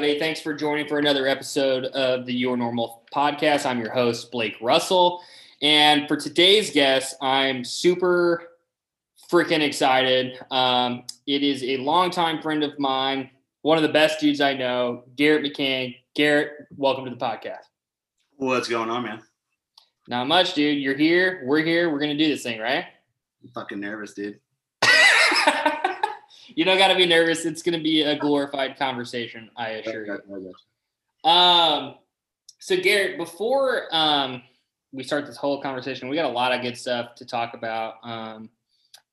everybody? Thanks for joining for another episode of the Your Normal podcast. I'm your host, Blake Russell. And for today's guest, I'm super freaking excited. Um, it is a longtime friend of mine, one of the best dudes I know, Garrett McCann. Garrett, welcome to the podcast. What's going on, man? Not much, dude. You're here. We're here. We're going to do this thing, right? I'm fucking nervous, dude. you don't got to be nervous. It's going to be a glorified conversation, I assure you. Um, so Garrett, before um, we start this whole conversation, we got a lot of good stuff to talk about. Um,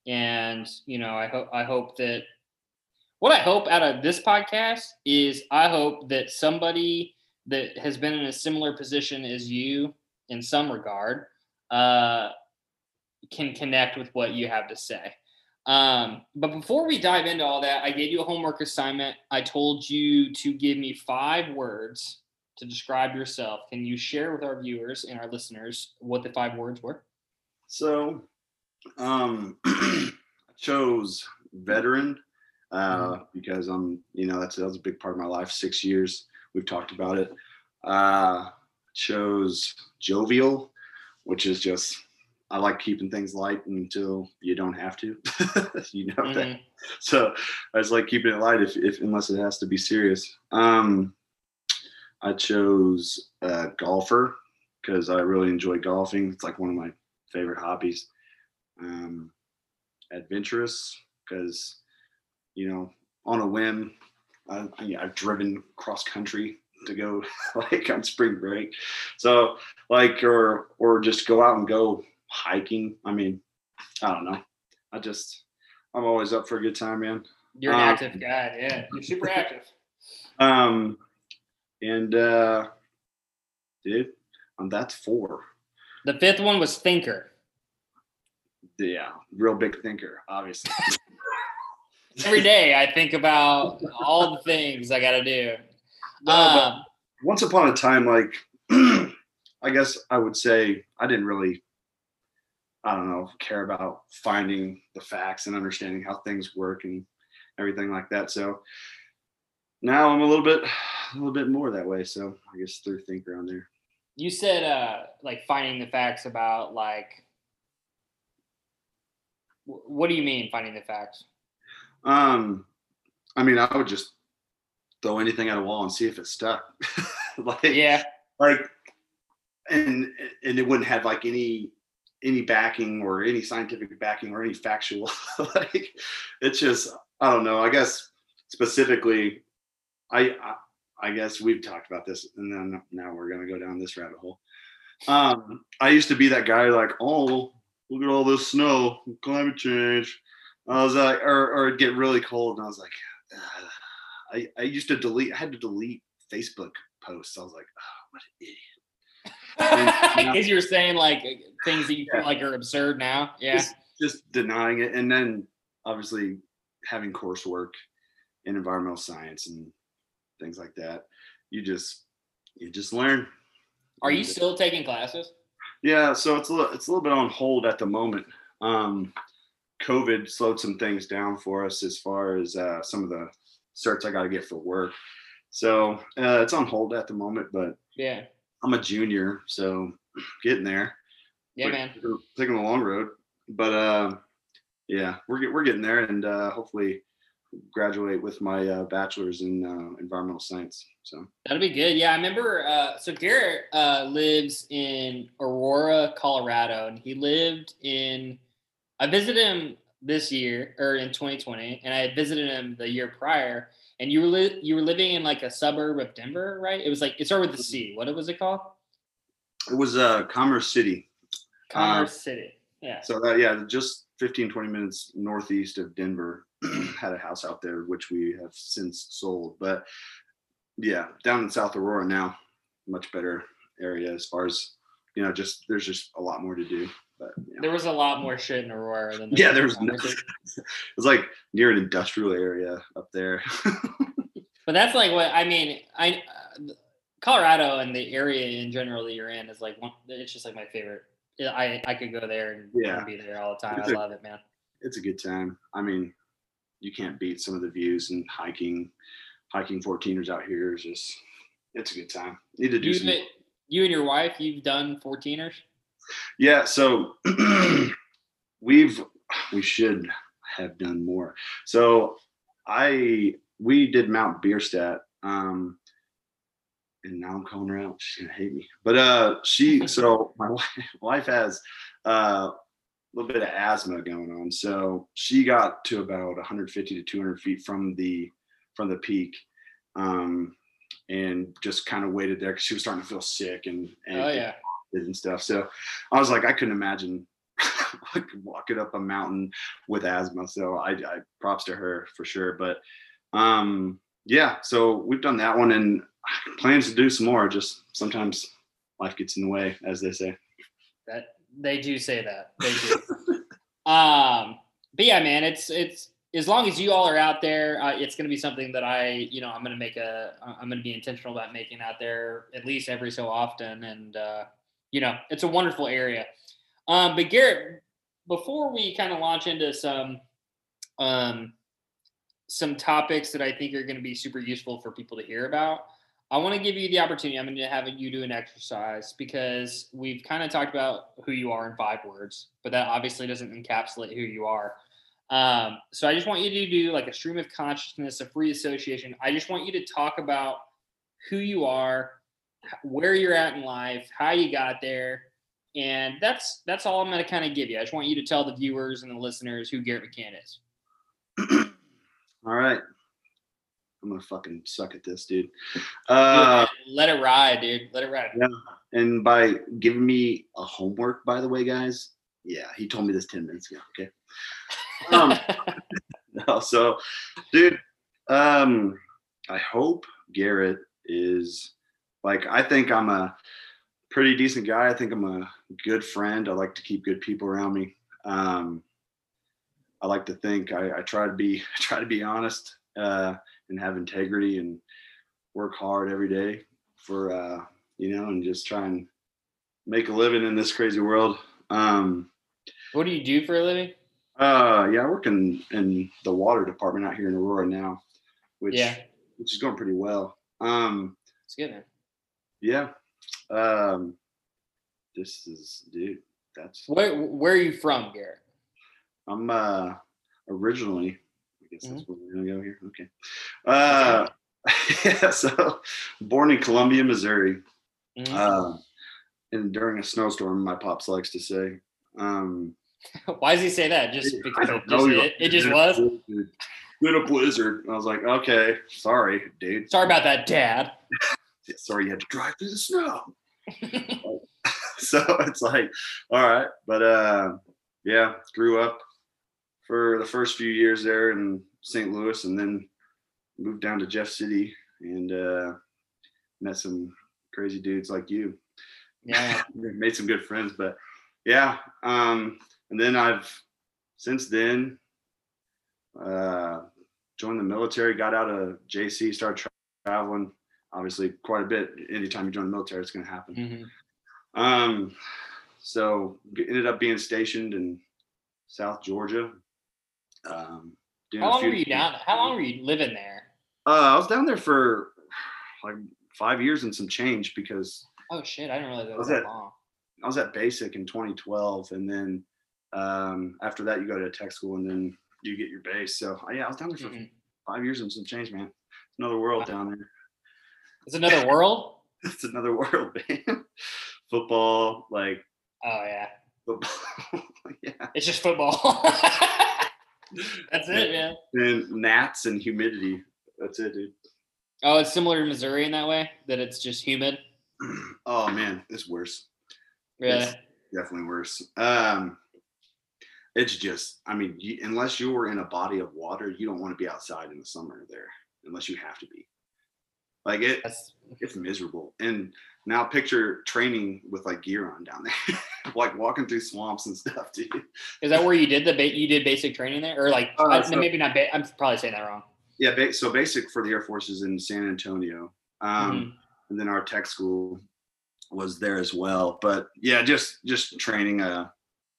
and you know, I hope I hope that what I hope out of this podcast is I hope that somebody that has been in a similar position as you in some regard uh, can connect with what you have to say. Um, but before we dive into all that, I gave you a homework assignment. I told you to give me five words to describe yourself. Can you share with our viewers and our listeners what the five words were? So, um, I chose veteran uh, mm-hmm. because I'm, you know, that's that was a big part of my life. Six years, we've talked about it. Uh, chose jovial, which is just I like keeping things light until you don't have to. you know mm-hmm. that. So I just like keeping it light if, if unless it has to be serious. Um, I chose uh, golfer because I really enjoy golfing. It's like one of my favorite hobbies. Um, adventurous because you know on a whim I, I've driven cross country to go like on spring break. So like or or just go out and go hiking. I mean, I don't know. I just I'm always up for a good time, man. You're an um, active guy, yeah. You're super active. Um and uh dude, and that's four. The fifth one was thinker. Yeah, real big thinker, obviously. Every day I think about all the things I gotta do. No, um, once upon a time, like I guess I would say I didn't really I don't know, care about finding the facts and understanding how things work and everything like that. So now I'm a little bit a little bit more that way. So I guess through thinker on there. You said uh like finding the facts about like what do you mean finding the facts? Um I mean I would just throw anything at a wall and see if it stuck. like yeah. Like and and it wouldn't have like any any backing or any scientific backing or any factual like it's just i don't know i guess specifically I, I i guess we've talked about this and then now we're going to go down this rabbit hole. Um i used to be that guy like oh look at all this snow climate change. I was like or, or it'd get really cold and i was like I, I used to delete i had to delete facebook posts. I was like oh what an idiot because you were saying like things that you yeah. feel like are absurd now. Yeah. Just, just, denying it. And then obviously having coursework in environmental science and things like that. You just you just learn. Are you still taking classes? Yeah, so it's a little, it's a little bit on hold at the moment. Um, COVID slowed some things down for us as far as uh, some of the certs I got to get for work. So uh, it's on hold at the moment, but yeah, I'm a junior, so getting there. Yeah, man. Taking the long road, but uh, yeah, we're we're getting there, and uh, hopefully graduate with my uh, bachelor's in uh, environmental science. So that'll be good. Yeah, I remember. Uh, so Garrett uh, lives in Aurora, Colorado, and he lived in. I visited him this year or in 2020, and I had visited him the year prior, and you were li- you were living in like a suburb of Denver, right? It was like it started with the C. What was it called? It was uh, Commerce City. Commerce uh, City. Yeah. So that yeah, just 15 20 minutes northeast of Denver had a house out there which we have since sold. But yeah, down in South Aurora now, much better area as far as you know, just there's just a lot more to do. But yeah. there was a lot more shit in Aurora than yeah, there was. No, it was like near an industrial area up there. but that's like what I mean. I uh, Colorado and the area in general that you're in is like one. It's just like my favorite. I I could go there and yeah. be there all the time. It's I a, love it, man. It's a good time. I mean, you can't beat some of the views and hiking hiking 14ers out here is just it's a good time. Need to do You, some. you and your wife, you've done 14ers? Yeah, so we've we should have done more. So I we did Mount Bierstadt, um, and now I'm calling her out. She's gonna hate me. But uh, she so my wife, has uh, a little bit of asthma going on, so she got to about 150 to 200 feet from the from the peak. Um, and just kind of waited there because she was starting to feel sick and, and Oh yeah. And stuff. So I was like, I couldn't imagine like walking up a mountain with asthma. So I, I props to her for sure. But um, yeah, so we've done that one and plans to do some more. Just sometimes life gets in the way, as they say. That they do say that. They do. um, but yeah, man, it's it's as long as you all are out there, uh, it's going to be something that I, you know, I'm going to make a, I'm going to be intentional about making out there at least every so often, and uh, you know, it's a wonderful area. Um, but Garrett, before we kind of launch into some, um, some topics that I think are going to be super useful for people to hear about. I want to give you the opportunity. I'm going to have you do an exercise because we've kind of talked about who you are in five words, but that obviously doesn't encapsulate who you are. Um, so I just want you to do like a stream of consciousness, a free association. I just want you to talk about who you are, where you're at in life, how you got there, and that's that's all I'm going to kind of give you. I just want you to tell the viewers and the listeners who Garrett McCann is. All right. I'm gonna fucking suck at this, dude. Uh, Let it ride, dude. Let it ride. Yeah. and by giving me a homework, by the way, guys. Yeah, he told me this 10 minutes ago. Okay. Um, no, so, dude, um, I hope Garrett is like, I think I'm a pretty decent guy. I think I'm a good friend. I like to keep good people around me. Um, I like to think I, I try to be, I try to be honest, uh, and have integrity and work hard every day for, uh, you know, and just try and make a living in this crazy world. Um, what do you do for a living? uh, yeah, I work in, in the water department out here in Aurora now, which Yeah. which is going pretty well. Um, It's good, man. Yeah. Um, this is dude. That's Where where are you from, Garrett? I'm uh originally. I guess that's Mm-hmm. where we're gonna go here. Okay. Uh, yeah. So born in Columbia, Missouri. Mhm. Uh, and during a snowstorm, my pops likes to say. Um, Why does he say that? Just because it just, it, it just was. Been a blizzard. I was like, okay, sorry, dude. Sorry about that, Dad. Sorry you had to drive through the snow. so it's like, all right. But uh yeah, grew up for the first few years there in St. Louis and then moved down to Jeff City and uh met some crazy dudes like you. yeah. made some good friends but yeah um and then i've since then uh joined the military got out of jc started tra- traveling obviously quite a bit anytime you join the military it's going to happen Mhm. um so ended up being stationed in south georgia um How long were you down? How long were you living there? uh i was down there for like five years and some change because Oh shit, I didn't realize that was Was that long. I was at basic in 2012, and then um, after that you go to tech school, and then you get your base. So uh, yeah, I was down there for Mhm. five years and some change, man. It's another world down there. It's another world. It's another world, man. Football, like Oh yeah, football, yeah, it's just football. That's it, man. and gnats and humidity. That's it, dude. Oh, it's similar to Missouri in that way that it's just humid. Oh man, it's worse. Really? It's definitely worse. Um, it's just, I mean, you, unless you were in a body of water, you don't want to be outside in the summer there, unless you have to be. Like it, That's it's miserable. And now picture training with like gear on down there, like walking through swamps and stuff, dude. is that where you did the ba- you did basic training there, or like Uh, so- maybe not? Ba- I'm probably saying that wrong. Yeah, ba- so basic for the Air Force is in San Antonio. Um, Mhm. and then our tech school was there as well. But yeah, just just training. Uh,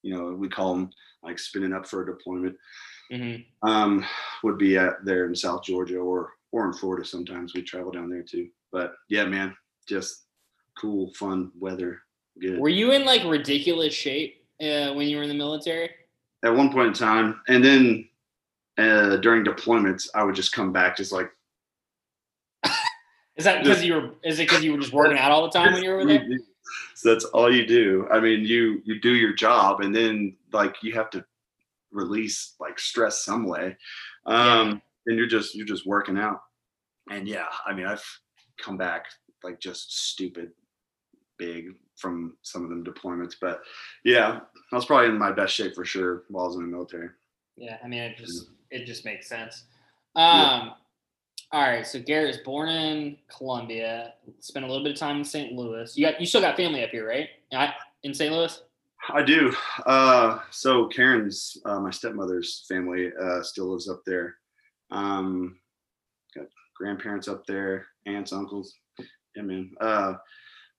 you know, we call them like spinning up for a deployment. Mhm. Um, would be at there in South Georgia or or in Florida sometimes we travel down there too. But yeah, man, just cool, fun weather. Good. Were you in like ridiculous shape uh, when you were in the military? At one point in time, and then uh, during deployments, I would just come back just like. is that because you were? Is it because you were just working out all the time when you were there? So that's all you do. I mean, you you do your job, and then like you have to release like stress some way, um, yeah. And you're just you're just working out. And yeah, I mean, I've come back like just stupid big from some of them deployments. But yeah, I was probably in my best shape for sure while I was in the military. Yeah, I mean it just it just makes sense. Um yeah. all right, so Garrett is born in Columbia, spent a little bit of time in St. Louis. You got you still got family up here, right? In St. Louis? I do. Uh, so Karen's uh, my stepmother's family uh, still lives up there. Um, got grandparents up there, aunts, uncles. Yeah, man. Uh,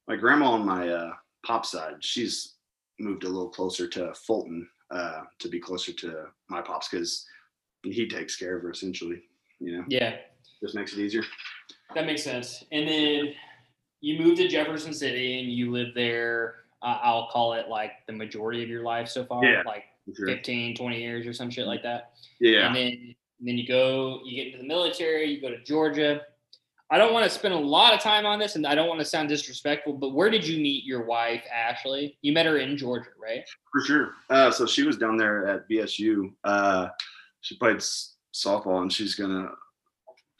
my grandma on my uh, pop side, she's moved a little closer to Fulton uh, to be closer to my pops because he takes care of her essentially. You know. Yeah. Just makes it easier. That makes sense. And then you moved to Jefferson City and you lived there. Uh, I'll call it like the majority of your life so far, yeah, like sure. 15, 20 years or some shit like that. Yeah. And then, and then you go, you get into the military, you go to Georgia, I don't want to spend a lot of time on this, and I don't want to sound disrespectful, but where did you meet your wife, Ashley? You met her in Georgia, right? For sure. Uh, so she was down there at VSU. Uh, she played softball, and she's gonna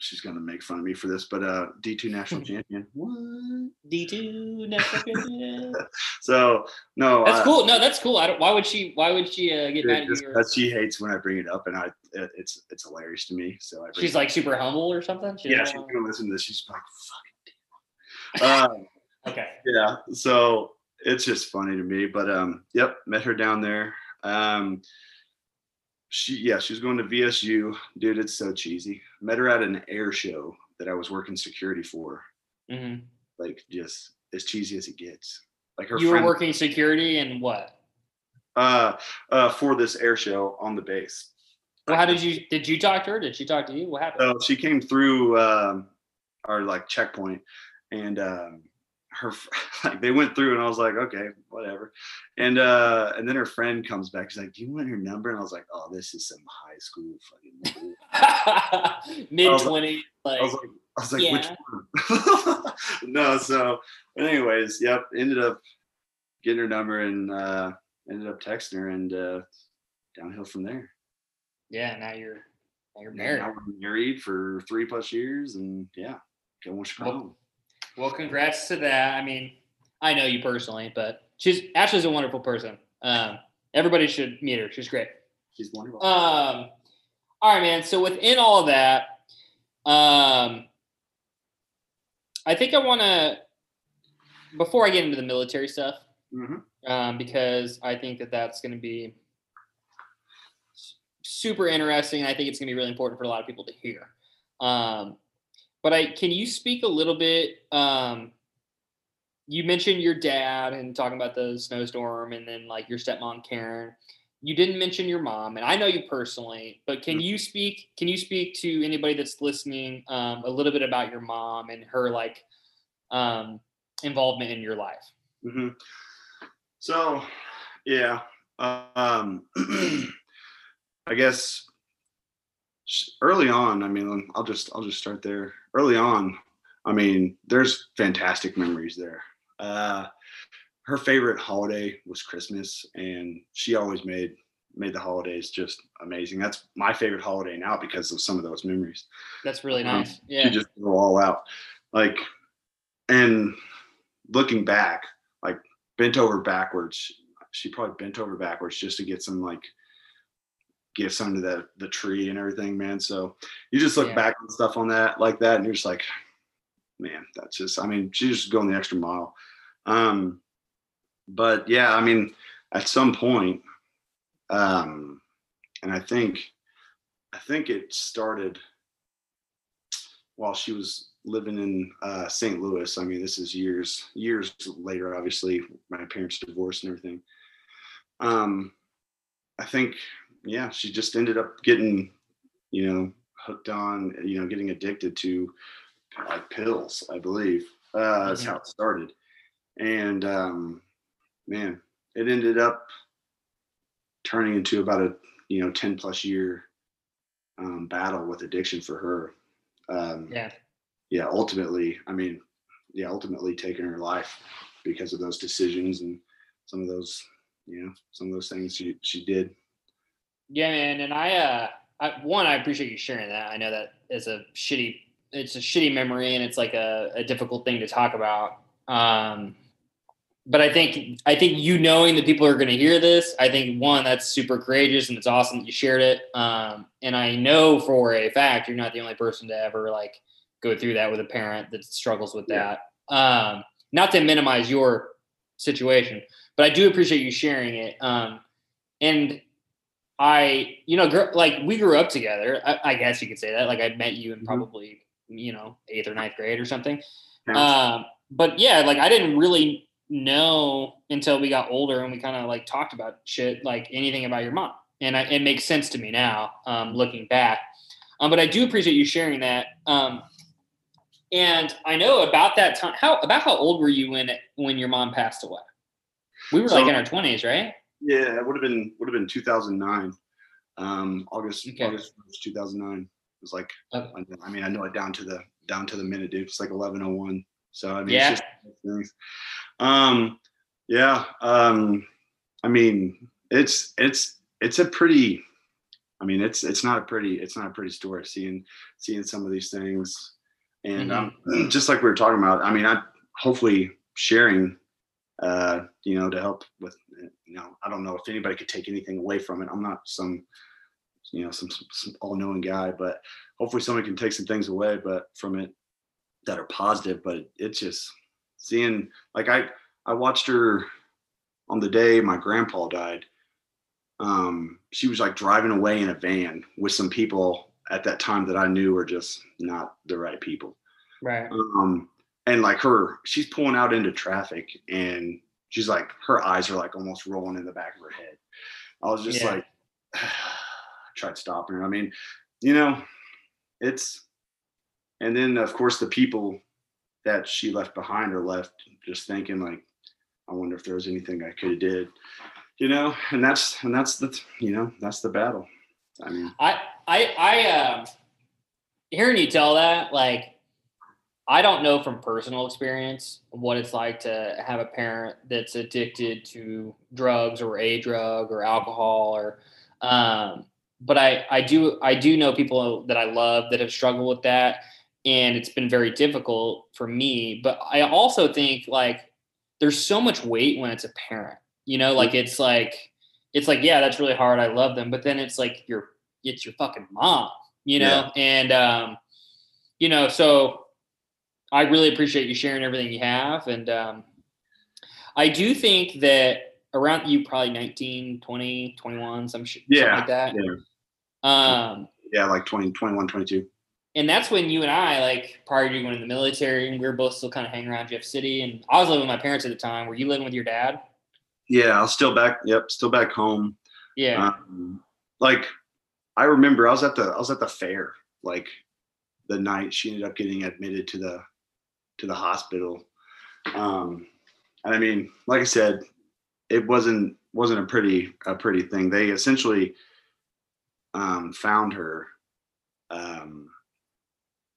she's gonna make fun of me for this, but uh, D two national champion. What D two national champion? so no, that's cool. No, that's cool. I don't. Why would she? Why would she uh, get mad at you? She hates when I bring it up, and I it, it's it's hilarious to me. So I she's like super humble or something. She yeah, she's gonna listen to this. She's like, fucking. um, okay. Yeah. So it's just funny to me, but um, yep, met her down there. Um, she yeah she was going to vsu dude it's so cheesy. Met her at an air show that i was working security for. Mm-hmm. like just as cheesy as it gets. Like her you friend, were working security and what? Uh uh for this air show on the base. Well how did you did you talk to her? Did she talk to you? What happened? So she came through um our like checkpoint and um her like they went through and I was like, okay, whatever. And uh and then her friend comes back. She's like, Do you want her number? And I was like, Oh, this is some high school fucking mid twenty. Like, I was like, I was like, yeah. which one? no, so anyways, yep, ended up getting her number and uh ended up texting her and uh downhill from there. Yeah, now you're now you're married. Now we're married for three plus years and yeah, going Chicago. Well, congrats to that. I mean, I know you personally, but she's Ashley's a wonderful person. Um, everybody should meet her. She's great. She's wonderful. Um, all right, man. So within all of that, um, I think I want to before I get into the military stuff, mm-hmm. um, because I think that that's going to be super interesting. I think it's going to be really important for a lot of people to hear. Um, but I can you speak a little bit? Um, you mentioned your dad and talking about the snowstorm, and then like your stepmom Karen. You didn't mention your mom, and I know you personally, but can mm-hmm. you speak? Can you speak to anybody that's listening um, a little bit about your mom and her like um, involvement in your life? Mm-hmm. So, yeah, um, I guess early on, I mean, I'll just I'll just start there. Early on, I mean, there's fantastic memories there. Uh, her favorite holiday was Christmas, and she always made made the holidays just amazing. That's my favorite holiday now because of some of those memories. That's really um, nice. Yeah, she just go all out, like, and looking back, like bent over backwards. She probably bent over backwards just to get some like gifts under the the tree and everything, man. So you just look yeah. back on stuff on that like that, and you're just like, man, that's just. I mean, she's just going the extra mile. Um, but yeah, I mean, at some point, um, and I think, I think it started while she was living in uh, St. Louis. I mean, this is years years later. Obviously, my parents divorced and everything. Um, I think yeah, she just ended up getting, you know, hooked on, you know, getting addicted to like pills, I believe. Uh, That's how it started. And um, man, it ended up turning into about a you know 10 plus year um, battle with addiction for her. Um, yeah. Yeah. Ultimately, I mean, yeah, ultimately taking her life because of those decisions and some of those, you know, some of those things she she did. Yeah, man. And I, uh, I, one, I appreciate you sharing that. I know that is a shitty, it's a shitty memory and it's like a, a difficult thing to talk about. Um, but I think I think you knowing that people are going to hear this, I think one that's super courageous and it's awesome that you shared it. Um, and I know for a fact you're not the only person to ever like go through that with a parent that struggles with yeah. that. Um, not to minimize your situation, but I do appreciate you sharing it. Um, and I, you know, gr- like we grew up together. I, I, guess you could say that. Like I met you in mm-hmm. probably, you know, eighth or ninth grade or something. Um, but yeah, like I didn't really know until we got older and we kind of like talked about shit, like anything about your mom. And I, it makes sense to me now, um, looking back. Um, but I do appreciate you sharing that. Um, and I know about that time. How about how old were you when when your mom passed away? We were so, like in our twenties, right? Yeah, it would have been would have been 2009, um, August okay. August 2009. It was like okay. I mean I know it down to the down to the minute, dude. It's like 11:01. So I mean, yeah. Um, yeah. Um, I mean, it's it's it's a pretty. I mean, it's it's not a pretty it's not a pretty story seeing seeing some of these things, and mm-hmm. um, just like we were talking about. I mean, I hopefully sharing uh, you know, to help with, you know, I don't know if anybody could take anything away from it. I'm not some, you know, some, some all-knowing guy, but hopefully somebody can take some things away, but from it that are positive. But it's just seeing, like I, I watched her on the day my grandpa died. Um, she was like driving away in a van with some people at that time that I knew were just not the right people. Right. Um, and like her, she's pulling out into traffic and she's like, her eyes are like almost rolling in the back of her head. I was just yeah. like, tried stopping her. I mean, you know, it's, and then of course the people that she left behind are left just thinking like, I wonder if there was anything I could have did, you know, and that's, and that's the, you know, that's the battle. I mean, I, I, I, um, hearing you tell that, like, I don't know from personal experience what it's like to have a parent that's addicted to drugs or a drug or alcohol or um, but I, I do I do know people that I love that have struggled with that and it's been very difficult for me but I also think like there's so much weight when it's a parent you know like it's like it's like yeah that's really hard I love them but then it's like your it's your fucking mom you know yeah. and um you know so I really appreciate you sharing everything you have. And um, I do think that around you, probably 19, 20, 21, some shit yeah, like that. Yeah. Um, yeah, like 20, 21, 22. And that's when you and I, like prior to going in the military, and we were both still kind of hanging around Jeff City. And I was living with my parents at the time. Were you living with your dad? Yeah, I was still back. Yep, still back home. Yeah. Um, like I remember, I was at the I was at the fair. Like the night she ended up getting admitted to the to the hospital. Um, and I mean, like I said, it wasn't wasn't a pretty a pretty thing. They essentially um, found her um,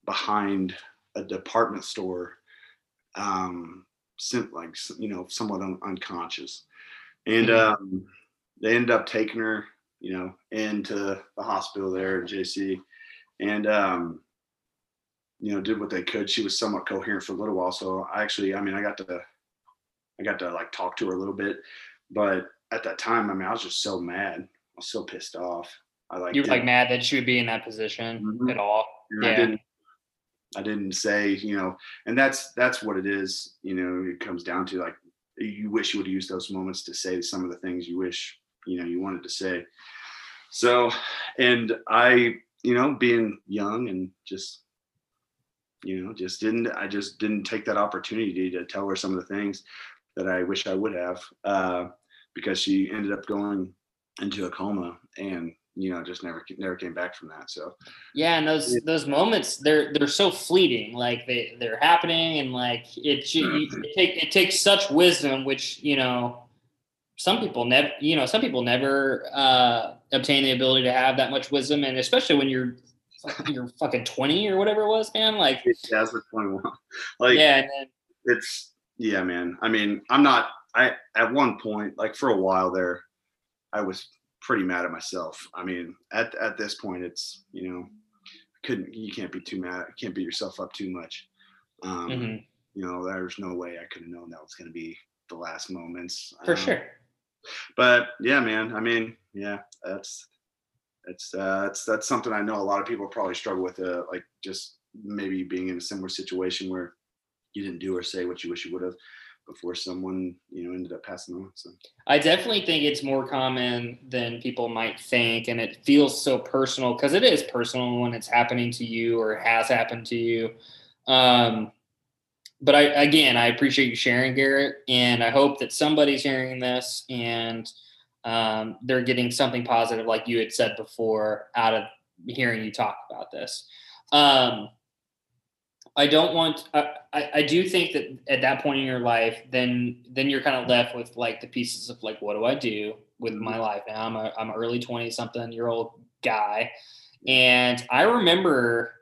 behind a department store, um, like you know, somewhat un- unconscious, and mm-hmm. um, they ended up taking her, you know, into the hospital there at JC, and um, you know, did what they could. She was somewhat coherent for a little while. So I actually, I mean, I got to, I got to like talk to her a little bit, but at that time, I mean, I was just so mad. I was so pissed off. I like you were like mad that she would be in that position mm-hmm. at all. And yeah. I didn't, I didn't say, you know, and that's that's what it is. You know, it comes down to like you wish you would use those moments to say some of the things you wish you know you wanted to say. So, and I, you know, being young and just you know just didn't i just didn't take that opportunity to tell her some of the things that i wish i would have uh, because she ended up going into a coma and you know, just never never came back from that. So yeah, and those those moments they're they're so fleeting. Like they they're happening, and like it it, take, it takes such wisdom, which you know some people never you know some people never uh, obtain the ability to have that much wisdom, and especially when you're you're fucking 20 or whatever it was, man. Like yeah, that's 21. Like yeah, then, it's yeah, man. I mean, I'm not. I at one point, like for a while there, I was pretty mad at myself. I mean, at at this point, it's you know, couldn't you can't be too mad, you can't beat yourself up too much. Um, mm-hmm. You know, there's no way I could have known that was going to be the last moments. For um, sure. But yeah, man. I mean, yeah, that's it's uh, that's that's something I know a lot of people probably struggle with. Uh, like just maybe being in a similar situation where you didn't do or say what you wish you would have before someone you know ended up passing on so i definitely think it's more common than people might think and it feels so personal because it is personal when it's happening to you or has happened to you um, but i again i appreciate you sharing garrett and i hope that somebody's hearing this and um, they're getting something positive like you had said before out of hearing you talk about this um, I don't want. I, I do think that at that point in your life, then then you're kind of left with like the pieces of like, what do I do with my mm-hmm. life now? I'm a I'm an early twenty something year old guy, and I remember.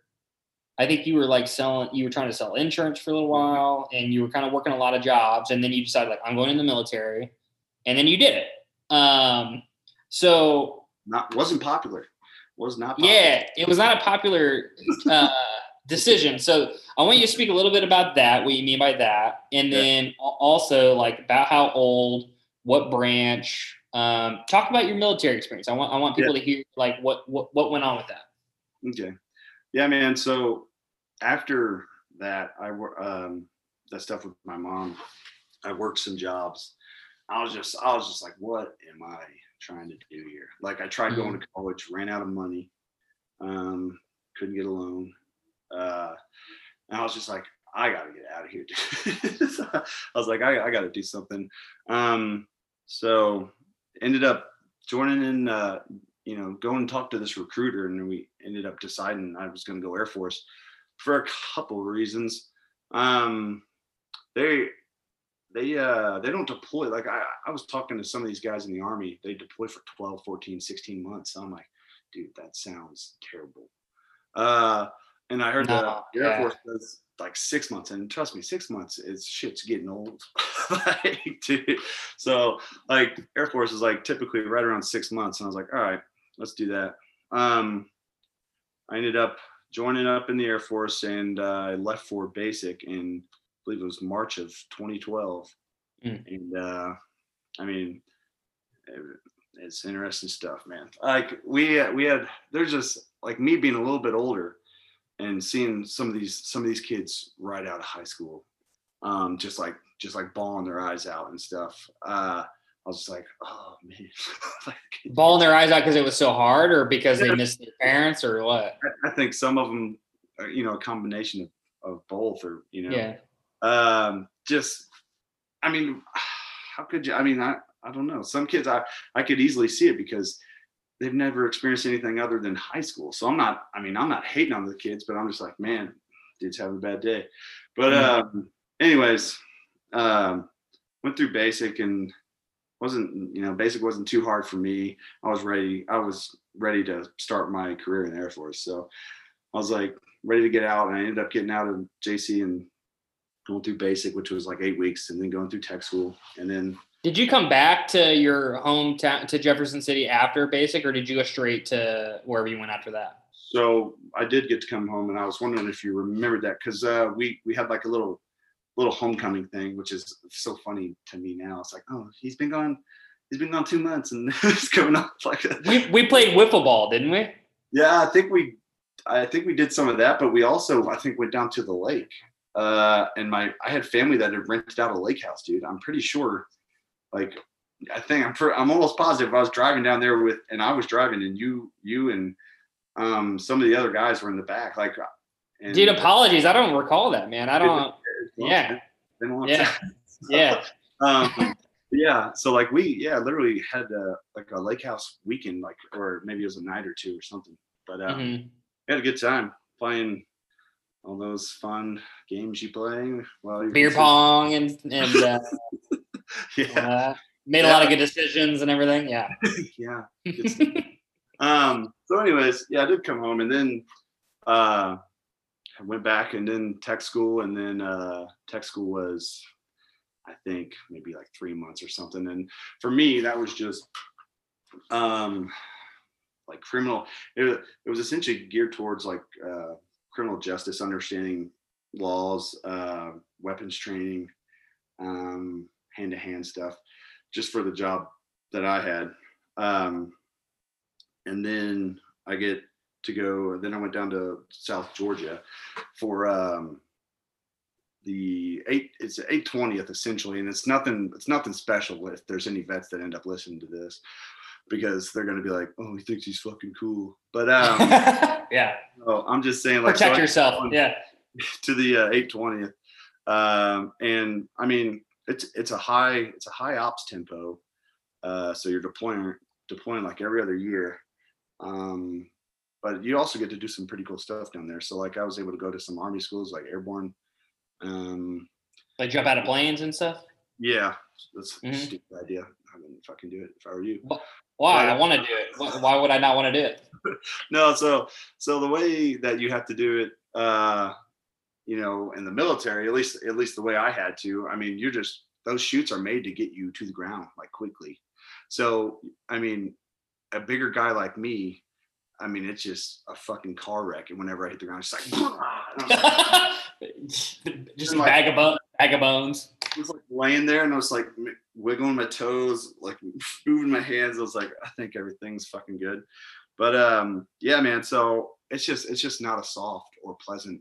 I think you were like selling, you were trying to sell insurance for a little mm-hmm. while and you were kind of working a lot of jobs. And then you decided, like, I'm going in the military. And then you did it. Um, so, not wasn't popular. Was not popular. Yeah, it was not a popular uh, decision. So I want you to speak a little bit about that, what you mean by that, and then also like about how old, what branch. Um, talk about your military experience. I want I want people yeah. to hear like what what what went on with that. Okay, yeah, man. So after that, I um that stuff with my mom. I worked some jobs. I was just I was just like, what am I trying to do here? Like I tried mm-hmm. going to college, ran out of money, um, couldn't get a loan uh, and I was just like, I got to get out of here. so I was like, I, I got to do something. Um, so ended up joining in, uh, you know, going and talk to this recruiter, and we ended up deciding I was going to go Air Force for a couple of reasons. Um, they they uh they don't deploy like I, I was talking to some of these guys in the army they deploy for 12 14 16 months so i'm like dude that sounds terrible uh and I heard no, the Air. Force does like six months, and trust me, six months is shit's getting old. like, dude. So like Air Force is like typically right around six months, and I was like, all right, let's do that. Um, I ended up joining up in the Air Force, and uh, I left for basic in I believe it was March of 2012, mm. and uh, I mean. It, it's interesting stuff, man. Like we we had there's just like me being a little bit older and seeing some of these some of these kids right out of high school, um, just like just like bawling their eyes out and stuff. Uh, I was just like, oh man, bawling their eyes out because it was so hard, or because they missed their parents, or what? I, I think some of them, are, you know, a combination of, of both, or you know, yeah. Um, just, I mean, how could you? I mean, I I don't know. Some kids, I I could easily see it because they've never experienced anything other than high school. So I'm not, I mean, I'm not hating on the kids, but I'm just like, man, dude's having a bad day. But um, anyways, um, went through basic and wasn't, you know, basic wasn't too hard for me. I was ready. I was ready to start my career in the Air Force. So I was like ready to get out and I ended up getting out of JC and going through basic, which was like eight weeks and then going through tech school and then did you come back to your hometown to Jefferson City after basic, or did you go straight to wherever you went after that? So I did get to come home, and I was wondering if you remembered that because uh, we we had like a little little homecoming thing, which is so funny to me now. It's like, oh, he's been gone, he's been gone two months, and it's coming up like a- we we played wiffle ball, didn't we? Yeah, I think we I think we did some of that, but we also I think went down to the lake. Uh, and my I had family that had rented out a lake house, dude. I'm pretty sure like I think I'm I'm almost positive I was driving down there with and I was driving and you you and um some of the other guys were in the back like uh, and, dude apologies I don't recall that man I don't yeah yeah yeah um yeah. So like we, yeah, literally had a, like a lake house weekend, like, or maybe it was a night or two or something. But uh, Mhm. we had a good time playing all those fun games you play. Well, beer pong and and uh, Yeah, uh, made a lot of good decisions and everything. Yeah. yeah. um. So, anyways, yeah, I did come home, and then uh, I went back, and then tech school, and then uh, tech school was, I think, maybe like three months or something. And for me, that was just um like criminal. It, it was essentially geared towards like uh, criminal justice, understanding laws, uh, weapons training, um, hand-to-hand stuff, just for the job that I had. Um, and then I get to go. Then I went down to South Georgia for um, the eight. It's eight twentieth essentially, and it's nothing. It's nothing special if there's any vets that end up listening to this, because they're gonna be like, "Oh, he thinks he's fucking cool." But um, yeah. no, I'm just saying, like, Protect I- yourself. Yeah. to the uh, 820th um, and i mean it's it's a high it's a high ops tempo uh, so you're deploying deploying like every other year um, but you also get to do some pretty cool stuff down there so like i was able to go to some army schools like airborne um, Like jump out of planes and stuff. yeah that's a Mhm. stupid idea i wouldn't fucking do it if i were you Why? I want to do it. Why, would I not want to do it? no so so the way that you have to do it uh you know in the military at least at least the way i had to i mean you're just those chutes are made to get you to the ground like quickly so i mean a bigger guy like me i mean it's just a fucking car wreck and whenever i hit the ground it's like, and I was like Just a like- bag of bo- bag of bones. I was like laying there and I was like wiggling my toes, like moving my hands. I was like, I think everything's fucking good. But um, yeah, man. So it's just it's just not a soft or pleasant.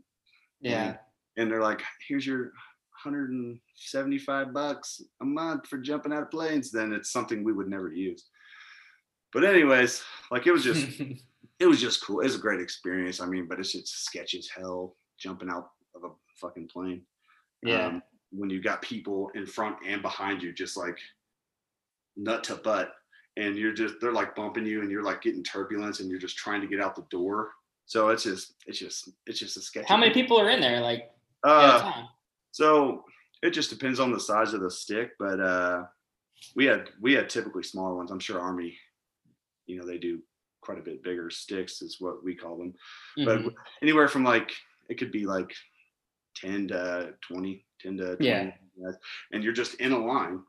Yeah. And they're like, here's your 175 bucks a month for jumping out of planes. Then it's something we would never use. But anyways, like it was just it was just cool. It was a great experience. I mean, but it's just sketchy as hell jumping out of a fucking plane yeah. um, when you got people in front and behind you just like nut to butt and you're just they're like bumping you and you're like getting turbulence and you're just trying to get out the door so it's just it's just it's just a sketch How many people are in there? Like at a uh, time? so it just depends on the size of the stick but uh we had we had typically smaller ones i'm sure army you know they do quite a bit bigger sticks is what we call them but Mhm. anywhere from like it could be like 10 to 20 10 to 20 Yeah. guys, and you're just in a line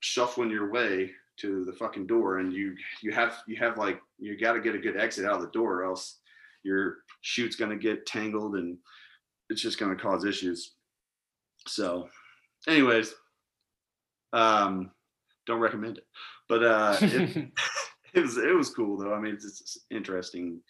shuffling your way to the fucking door and you you have you have like you got to get a good exit out of the door or else your chute's going to get tangled and it's just going to cause issues. So anyways um don't recommend it. But uh it, it was it was cool though. I mean it's, it's interesting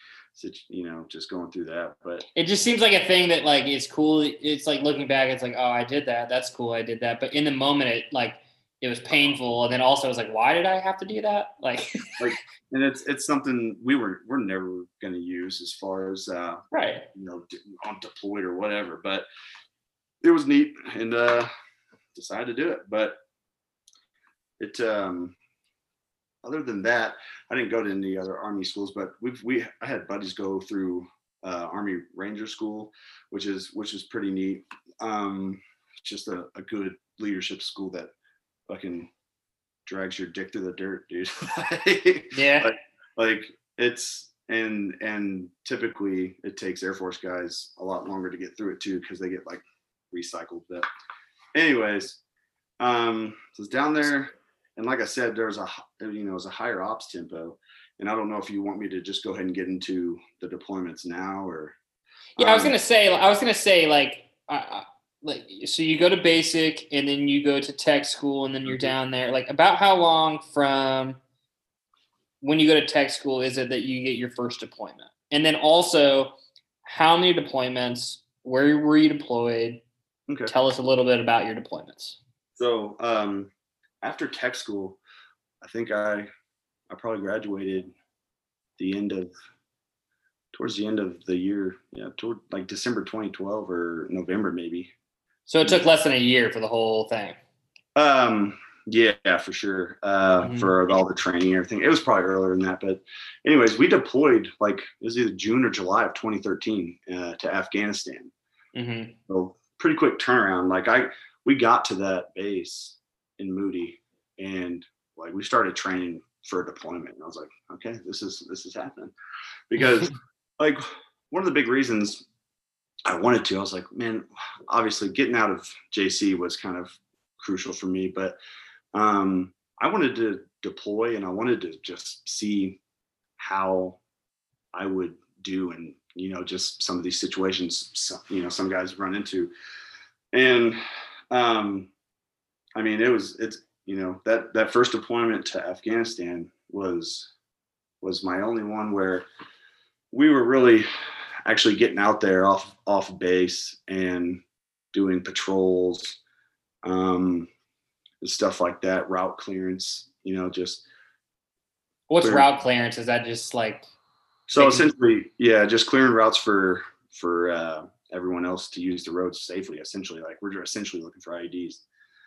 you know just going through that but it just seems like a thing that like is cool. It's like looking back, it's like, oh, I did that. That's cool. I did that. But in the moment, it like it was painful, and then also it was like, why did I have to do that? Like, and it's it's something we were we're never going to use as far as uh right? you know on deployed or whatever but it was neat and uh decided to do it but it um other than that i didn't go to any other army schools but we've we i had buddies go through uh army ranger school which is which is pretty neat. Um just a, a good leadership school that fucking drags your dick through the dirt dude. Yeah. Like- like it's and and typically it takes air force guys a lot longer to get through it too because they get like recycled. But anyways um so it's down there and like i said there's a you know it's a higher ops tempo and i don't know if you want me to just go ahead and get into the deployments now or Yeah, I was um, gonna say. I was gonna say like, uh, like so you go to basic and then you go to tech school and then you're Mhm. down there. Like, about how long from when you go to tech school is it that you get your first deployment? And then also, how many deployments? Where were you deployed? okay Tell us a little bit about your deployments. So um, after tech school, I think I I probably graduated the end of towards the end of the year, yeah, toward like December 2012 or November maybe. So it took less than a year for the whole thing. Um, yeah, for sure. Uh, mm-hmm. For all the training and everything, it was probably earlier than that. But, anyways, we deployed like it was either June or July of 2013 uh, to Afghanistan. Mm-hmm. So pretty quick turnaround. Like I, we got to that base in Moody, and like we started training for a deployment. And I was like, okay, this is this is happening, because like one of the big reasons I wanted to, I was like, man, obviously getting out of JC was kind of crucial for me, but um, I wanted to deploy and I wanted to just see how I would do and you know just some of these situations you know some guys run into and um i mean it was it's you know that that first deployment to afghanistan was was my only one where we were really actually getting out there off off base and doing patrols um stuff like that route clearance you know just what's clear. route clearance is that just like so essentially yeah just clearing routes for for uh everyone else to use the roads safely essentially like we're essentially looking for ieds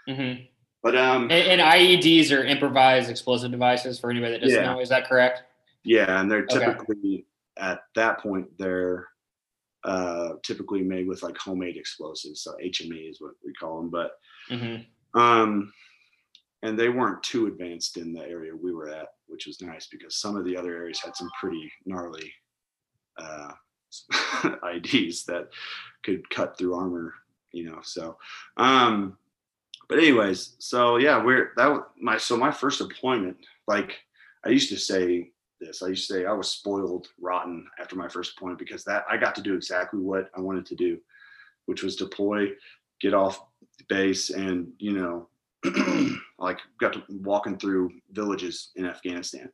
mm-hmm. but um and, and, ieds are improvised explosive devices for anybody that doesn't yeah. know is that correct yeah and they're typically okay. at that point they're uh typically made with like homemade explosives so hme is what we call them but mm-hmm. um and they weren't too advanced in the area we were at which was nice because some of the other areas had some pretty gnarly uh, IEDs that could cut through armor, you know. So, um, but anyways, so yeah, we're that my so my first deployment. Like I used to say this, I used to say I was spoiled rotten after my first deployment because that I got to do exactly what I wanted to do, which was deploy, get off base, and you know, like got to walking through villages in Afghanistan.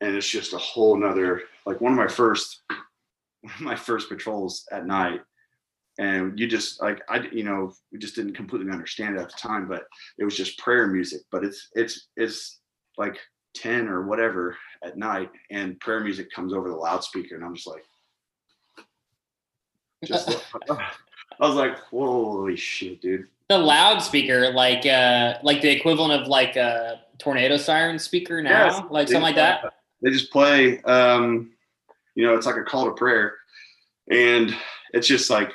And it's just a whole nother like one of my first one of my first patrols at night and you just like i you know we just didn't completely understand it at the time but it was just prayer music but it's it's it's like 10 or whatever at night and prayer music comes over the loudspeaker and i'm just like just i was like holy shit dude the loudspeaker like uh like the equivalent of like a tornado siren speaker now yes, like something like that they just play um you know, it's like a call to prayer. And it's just like,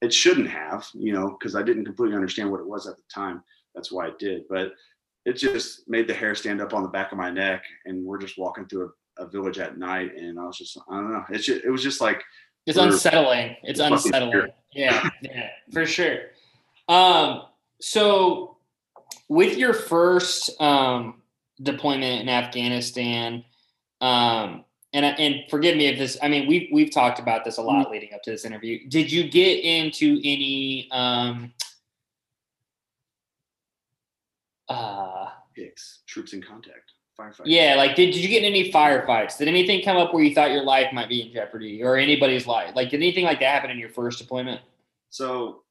it shouldn't have, you know, because I didn't completely understand what it was at the time. That's why it did. But it just made the hair stand up on the back of my neck. And we're just walking through a, a village at night. And I was just, I don't know. It's just, it was just like, it's unsettling. It's unsettling. Yeah, yeah, for sure. Um, so with your first um, deployment in Afghanistan, um, and and forgive me if this i mean we've we've talked about this a lot mm-hmm. leading up to this interview. Did you get into any um uh ticks, troops in contact firefights yeah like did, did you get any firefights? Did anything come up where you thought your life might be in jeopardy or anybody's life? Like did anything like that happen in your first deployment? So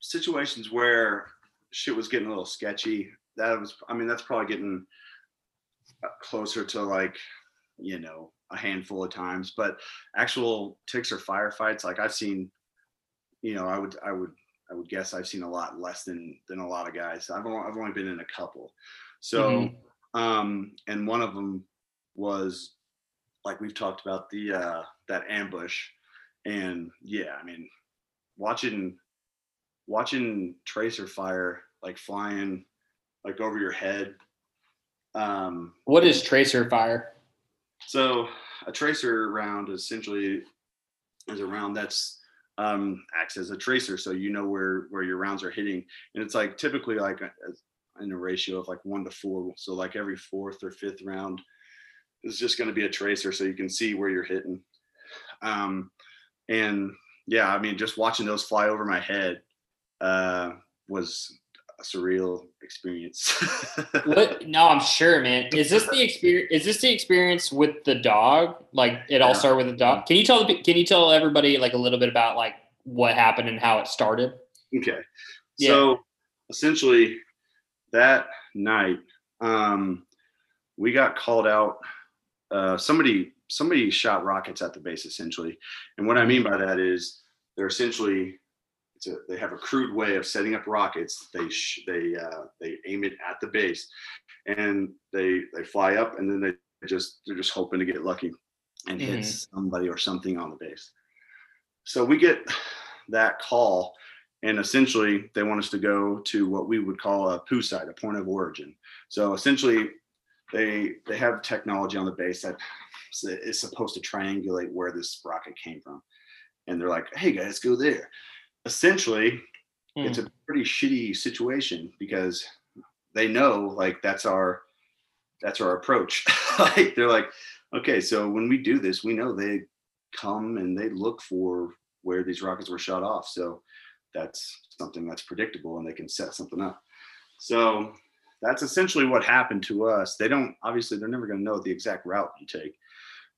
situations where shit was getting a little sketchy that was i mean that's probably getting uh, closer to like you know a handful of times but actual ticks or firefights like i've seen you know i would i would i would guess i've seen a lot less than than a lot of guys. I've only, I've only been in a couple. So mm-hmm. um and one of them was like we've talked about the uh that ambush and yeah i mean watching watching tracer fire like flying like over your head um what is tracer fire so a tracer round essentially is a round that's um, acts as a tracer, so you know where where your rounds are hitting, and it's like typically like a, in a ratio of like one to four. So like every fourth or fifth round is just going to be a tracer, so you can see where you're hitting. Um, and yeah, I mean, just watching those fly over my head uh, was a surreal experience. what? No, I'm sure, man. Is this the experience? Is this the experience with the dog? Like it all started with the dog. Can you tell? Can you tell everybody like a little bit about like what happened and how it started? Okay. Yeah. So essentially, that night, um, we got called out. Uh, somebody somebody shot rockets at the base essentially, and what I mean by that is they're essentially a they have a crude way of setting up rockets. They sh- they uh, they aim it at the base, and they they fly up, and then they just they're just hoping to get lucky and hit somebody or something on the base. So we get that call, and essentially they want us to go to what we would call a POO site, a point of origin. So essentially, they they have technology on the base that is supposed to triangulate where this rocket came from, and they're like, "Hey guys, go there." Essentially, Hmm. it's a pretty shitty situation because they know like that's our that's our approach. like they're like, okay, so when we do this, we know they come and they look for where these rockets were shot off. So that's something that's predictable and they can set something up. So that's essentially what happened to us. They don't obviously they're never going to know the exact route you take.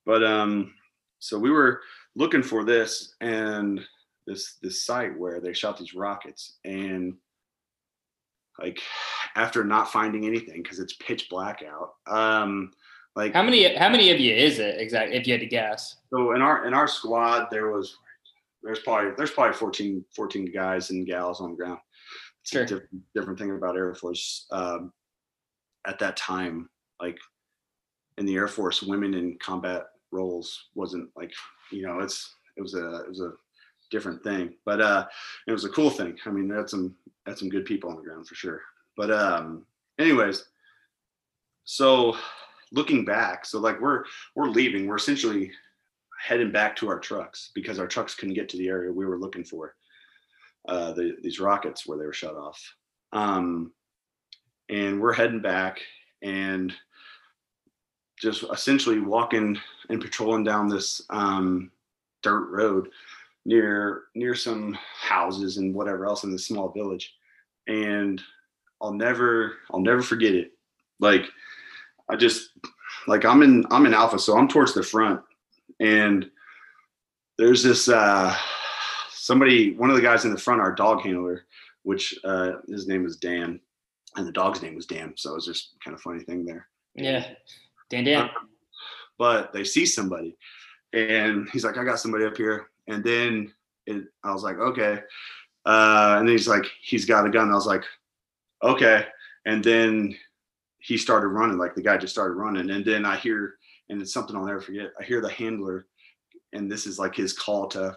But um so we were looking for this and this this site where they shot these rockets and like after not finding anything because it's pitch black out um like How many how many of you is it exactly if you had to guess? so in our in our squad there was there's probably there's probably 14 14 guys and gals on the ground it's Sure. a different, different thing about air force um at that time like in the air force women in combat roles wasn't like you know it's it was a it was a different thing but uh it was a cool thing. I mean that's some that's some good people on the ground for sure. But um anyways so looking back so like we're we're leaving. We're essentially heading back to our trucks because our trucks couldn't get to the area we were looking for uh the, these rockets where they were shut off. Um and we're heading back and just essentially walking and patrolling down this um dirt road near near some houses and whatever else in this small village. And i'll never i'll never forget it. Like i just like i'm in i'm in alpha so i'm towards the front. And there's this uh somebody one of the guys in the front our dog handler which uh his name is dan. And the dog's name was dan so it was just kind of funny thing there. Yeah. Dan Dan. but they see somebody and he's like i got somebody up here and then it, i was like okay uh, and then he's like he's got a gun i was like okay and then he started running like the guy just started running and then i hear and it's something i'll never forget i hear the handler and this is like his call to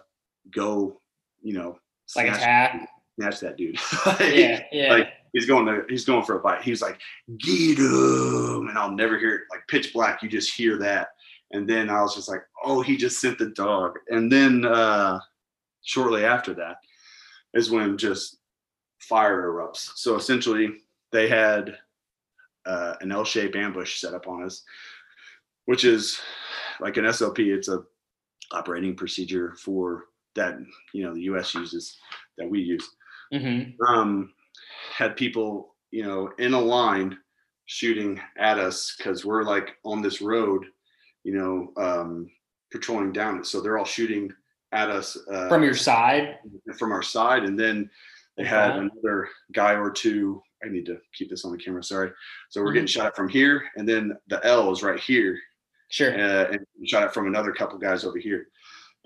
go you know Like snatch, attack. snatch that dude Yeah. Yeah. like he's going to he's going for a bite. He's like, get him, and I'll never hear it like pitch black. You just hear that, and then I was just like, oh, he just sent the dog. And then uh, shortly after that is when just fire erupts. So essentially, they had uh, an L-shaped ambush set up on us, which is like an SOP. It's a operating procedure for that you know the U.S. uses that we use hmm um, had people, you know, in a line shooting at us because we're like on this road, you know, um, patrolling down it. So they're all shooting at us uh, From your side. from our side, and then they had another guy or two. I need to keep this on the camera. Sorry. So we're Mhm. getting shot at from here, and then the L is right here, Sure. uh, and shot at from another couple guys over here.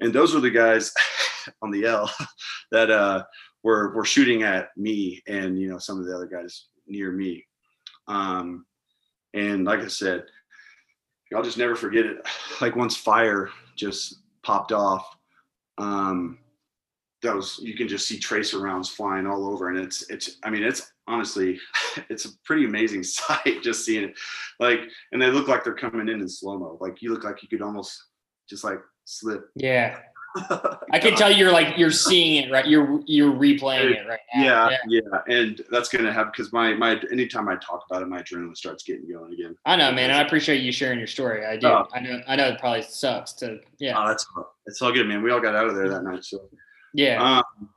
And those were the guys on the L that uh, were were shooting at me and you know some of the other guys near me. Um, and like I said, I'll just never forget it. Like once fire just popped off, um, that was you can just see tracer rounds flying all over, and it's it's I mean it's honestly it's a pretty amazing sight just seeing it. Like, and they look like they're coming in in slow mo. Like you look like you could almost just like slip. Yeah. I can tell you're like you're seeing it right. You're you're replaying it right now. Yeah, yeah, and that's gonna happen because my my anytime I talk about it, my adrenaline starts getting going again. I know, man. and I appreciate you sharing your story. I do. Oh. I know. I know it probably sucks to. Yeah. Oh, that's it's all good, man. We all got out of there that night, so Yeah. um,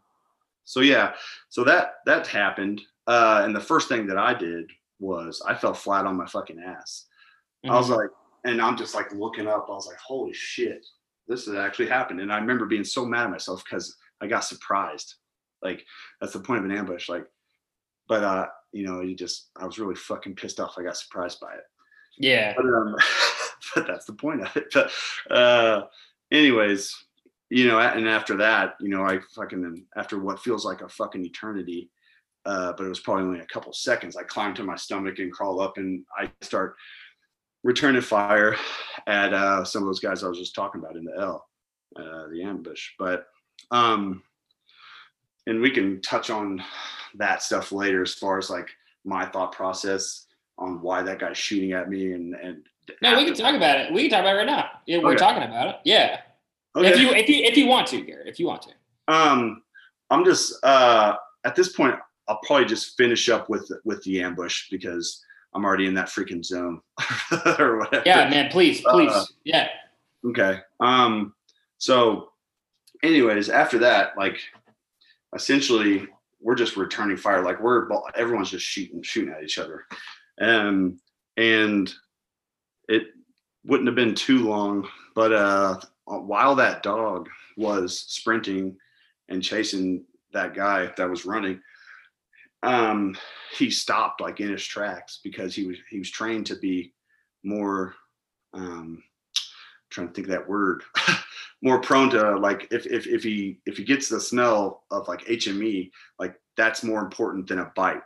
so yeah, so that that happened, uh, and the first thing that I did was I fell flat on my fucking ass. I was Mhm. like, and I'm just like looking up. I was like, holy shit, this has actually happened. And I remember being so mad at myself because I got surprised. Like that's the point of an ambush. Like, but uh, you know, you just I was really fucking pissed off. I got surprised by it. yeah. But um, but that's the point of it. But uh, anyways, you know, and after that, you know, I fucking after what feels like a fucking eternity, uh, but it was probably only a couple seconds. I climbed to my stomach and crawl up, and I start returning fire at uh, some of those guys I was just talking about in the L, uh, the ambush. But um, and we can touch on that stuff later as far as like my thought process on why that guy's shooting at me and and no, we can talk about it. We can talk about it right now. Yeah, we're Okay. talking about it. Yeah. Okay. If you if you if you want to, Garrett, if you want to. Um, I'm just uh, at this point. I'll probably just finish up with with the ambush because I'm already in that freaking zone or whatever. Yeah, man, please, please. Uh, yeah. Okay. Um. So, anyways, after that, like, essentially, we're just returning fire. Like, we're everyone's just shooting shooting at each other, um, and it wouldn't have been too long, but uh, while that dog was sprinting and chasing that guy that was running, um, he stopped like in his tracks because he was he was trained to be more um trying to think of that word more prone to like if, if if he if he gets the smell of like hme like that's more important than a bite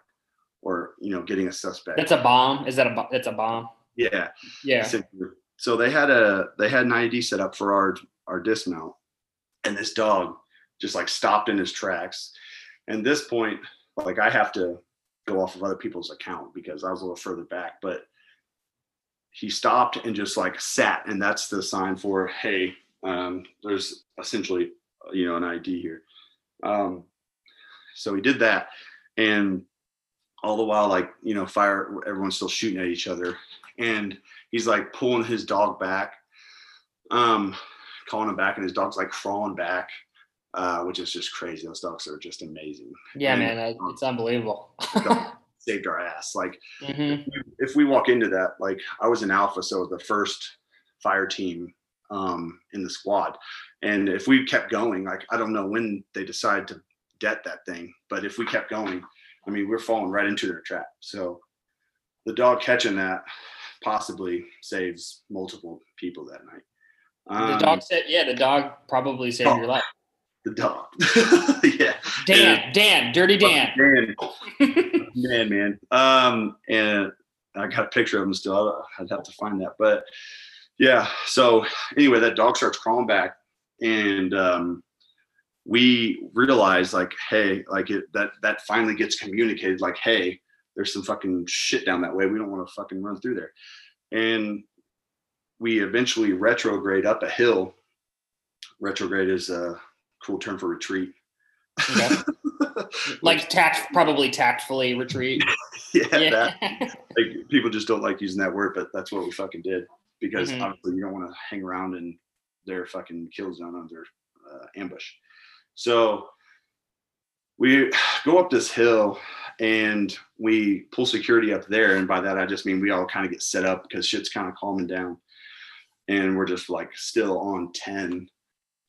or you know getting a suspect That's a bomb. Is that a that's a bomb? yeah Yeah. so they had a they had an ied set up for our our dismount and this dog just like stopped in his tracks and this point like i have to go off of other people's account because i was a little further back but he stopped and just like sat and that's the sign for hey um, there's essentially you know an id here. Um, so he did that and all the while like you know fire everyone's still shooting at each other and he's like pulling his dog back um calling him back and his dog's like crawling back uh which is just crazy those dogs are just amazing Yeah, And- man, that- it's unbelievable. saved our ass like Mhm. if we walk into that, like I was an alpha, so the first fire team um, in the squad, and if we kept going, like I don't know when they decide to det that thing, but if we kept going, I mean we're falling right into their trap. So the dog catching that possibly saves multiple people that night. the Um, dog said, yeah, the dog probably saved Oh. your life. The dog, yeah. Dan, Dan, Dirty Dan. Man, man, man. Um, and I got a picture of him still. I'd have to find that, but yeah. So anyway, that dog starts crawling back, and um, we realize like, hey, like it that that finally gets communicated. Like, hey, there's some fucking shit down that way. We don't want to fucking run through there, and we eventually retrograde up a hill. Retrograde is a cool term for retreat. Okay. like tact, probably tactfully retreat. yeah, Yeah. that like people just don't like using that word, but that's what we fucking did because Mhm. obviously you don't want to hang around in their fucking kill zone under uh, ambush. So we go up this hill and we pull security up there, and by that I just mean we all kind of get set up because shit's kind of calming down, and we're just like still on ten,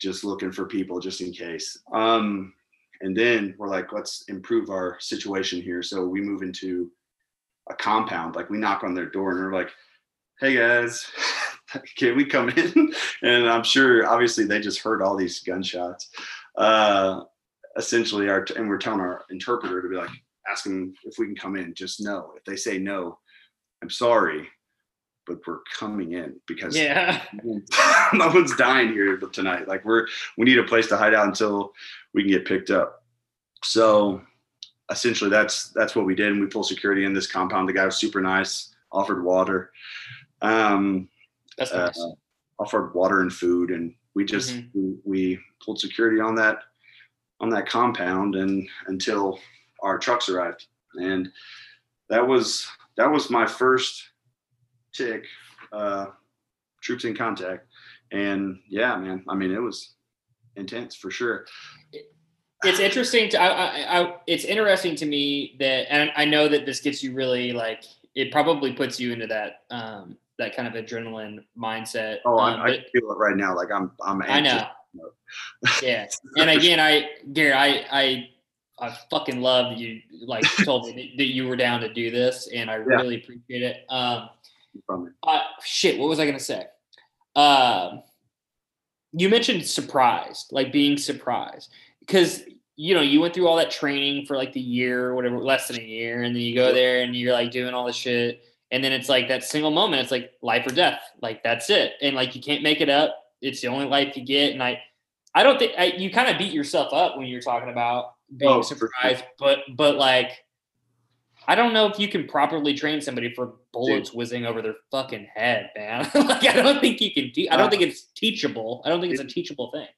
just looking for people just in case. Um, and then we're like, let's improve our situation here. So we move into a compound. Like we knock on their door and we're like, hey guys, can we come in? And I'm sure obviously they just heard all these gunshots. Uh, essentially our and we're telling our interpreter to be like, ask them if we can come in. Just no. if they say no, I'm sorry, but we're coming in because Yeah. no one's dying here tonight. Like we're we need a place to hide out until we can get picked up. So essentially that's that's what we did. And we pulled security in this compound. The guy was super nice, offered water. Um That's uh, nice. offered water and food and we just Mhm. we, we pulled security on that on that compound and until our trucks arrived and that was that was my first tick uh troops in contact and yeah man i mean it was intense for sure it's interesting to I, I, I it's interesting to me that and i know that this gets you really like it probably puts you into that um that kind of adrenaline mindset oh um, I, I feel it right now like i'm i'm I know. yeah. And again, I, Gary, I, I, I fucking love that you like told me that, that you were down to do this, and I really appreciate it. Um, from it. uh, shit, what was I gonna say? Um, you mentioned surprised, like being surprised, because you know you went through all that training for like the year or whatever, less than a year, and then you go there and you're like doing all this shit, and then it's like that single moment, it's like life or death, like that's it, and like you can't make it up. It's the only life you get, and I, I don't think I, you kind of beat yourself up when you're talking about being Oh, for sure. surprised, but but like. I don't know if you can properly train somebody for bullets whizzing over their fucking head, man. like I don't think you can do. I don't Uh, think it's teachable. I don't think it's a teachable thing.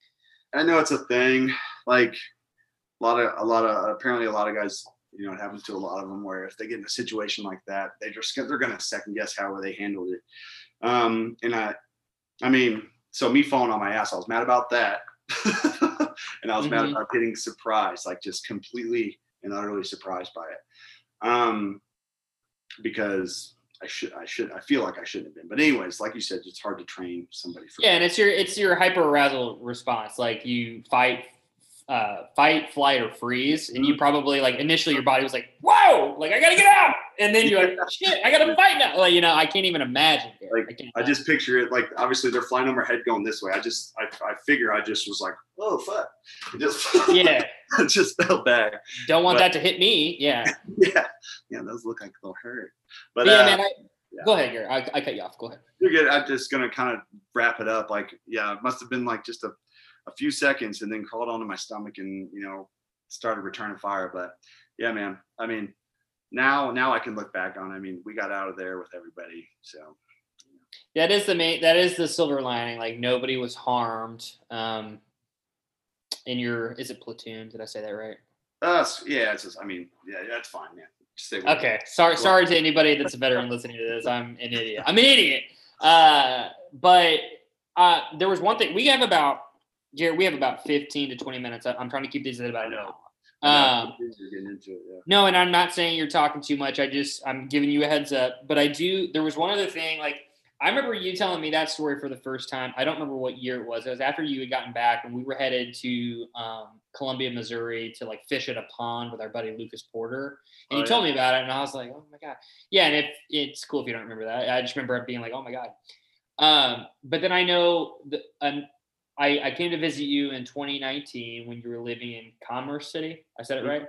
I know it's a thing. Like a lot of a lot of apparently a lot of guys, you know, it happens to a lot of them where if they get in a situation like that, they just they're gonna second guess how they handled it. Um, and I, I mean, so me falling on my ass, I was mad about that, and I was mad Mhm. about getting surprised, like just completely and utterly surprised by it. Um, because I should I should I feel like I shouldn't have been. But anyways, like you said, it's hard to train somebody for Yeah, and it's your it's your hyper arousal response. Like you fight, uh, fight, flight, or freeze, and Mm-hmm. you probably like initially your body was like, "Whoa!" Like I gotta get out, and then you're like, "Shit, I gotta fight now." Like you know, I can't even imagine. Like, I, can't I just picture it like obviously they're flying over my head going this way. I just I, I figure I just was like, oh fuck. Just yeah, just fell back. don't want But- that to hit me. Yeah, Yeah. Yeah, those look like they'll hurt. But But yeah, uh, man. I, yeah. Go ahead, Garrett. I, I cut you off. Go ahead. you're good. I'm just gonna kind of wrap it up. Like, yeah, it must have been like just a, a few seconds and then crawled onto my stomach and you know, started returning fire. But yeah, man. I mean, now now I can look back on. I mean, we got out of there with everybody. So That is the main. That is the silver lining. Like nobody was harmed. Um, in your is it platoon? Did I say that right? us, yeah, it's just I mean, yeah, that's fine, man. Okay. Sorry. Sorry to anybody that's a veteran listening to this. I'm an idiot. I'm an idiot. Uh, but uh, there was one thing we have about Jared. We have about 15 to 20 minutes. I'm trying to keep these at about I an know. hour. Um, you're getting into it, yeah. No, and I'm not saying you're talking too much. I just I'm giving you a heads up. But I do. There was one other thing. Like I remember you telling me that story for the first time. I don't remember what year it was. It was after you had gotten back, and we were headed to um, Columbia, Missouri, to like fish at a pond with our buddy Lucas Porter. And Oh, you told me about it, and I was like, oh my god, yeah. And if it's cool if you don't remember that. I just remember being like, oh my god. Um, but then I know that um, I, I came to visit you in 2019 when you were living in Commerce City. I said it Mhm. right.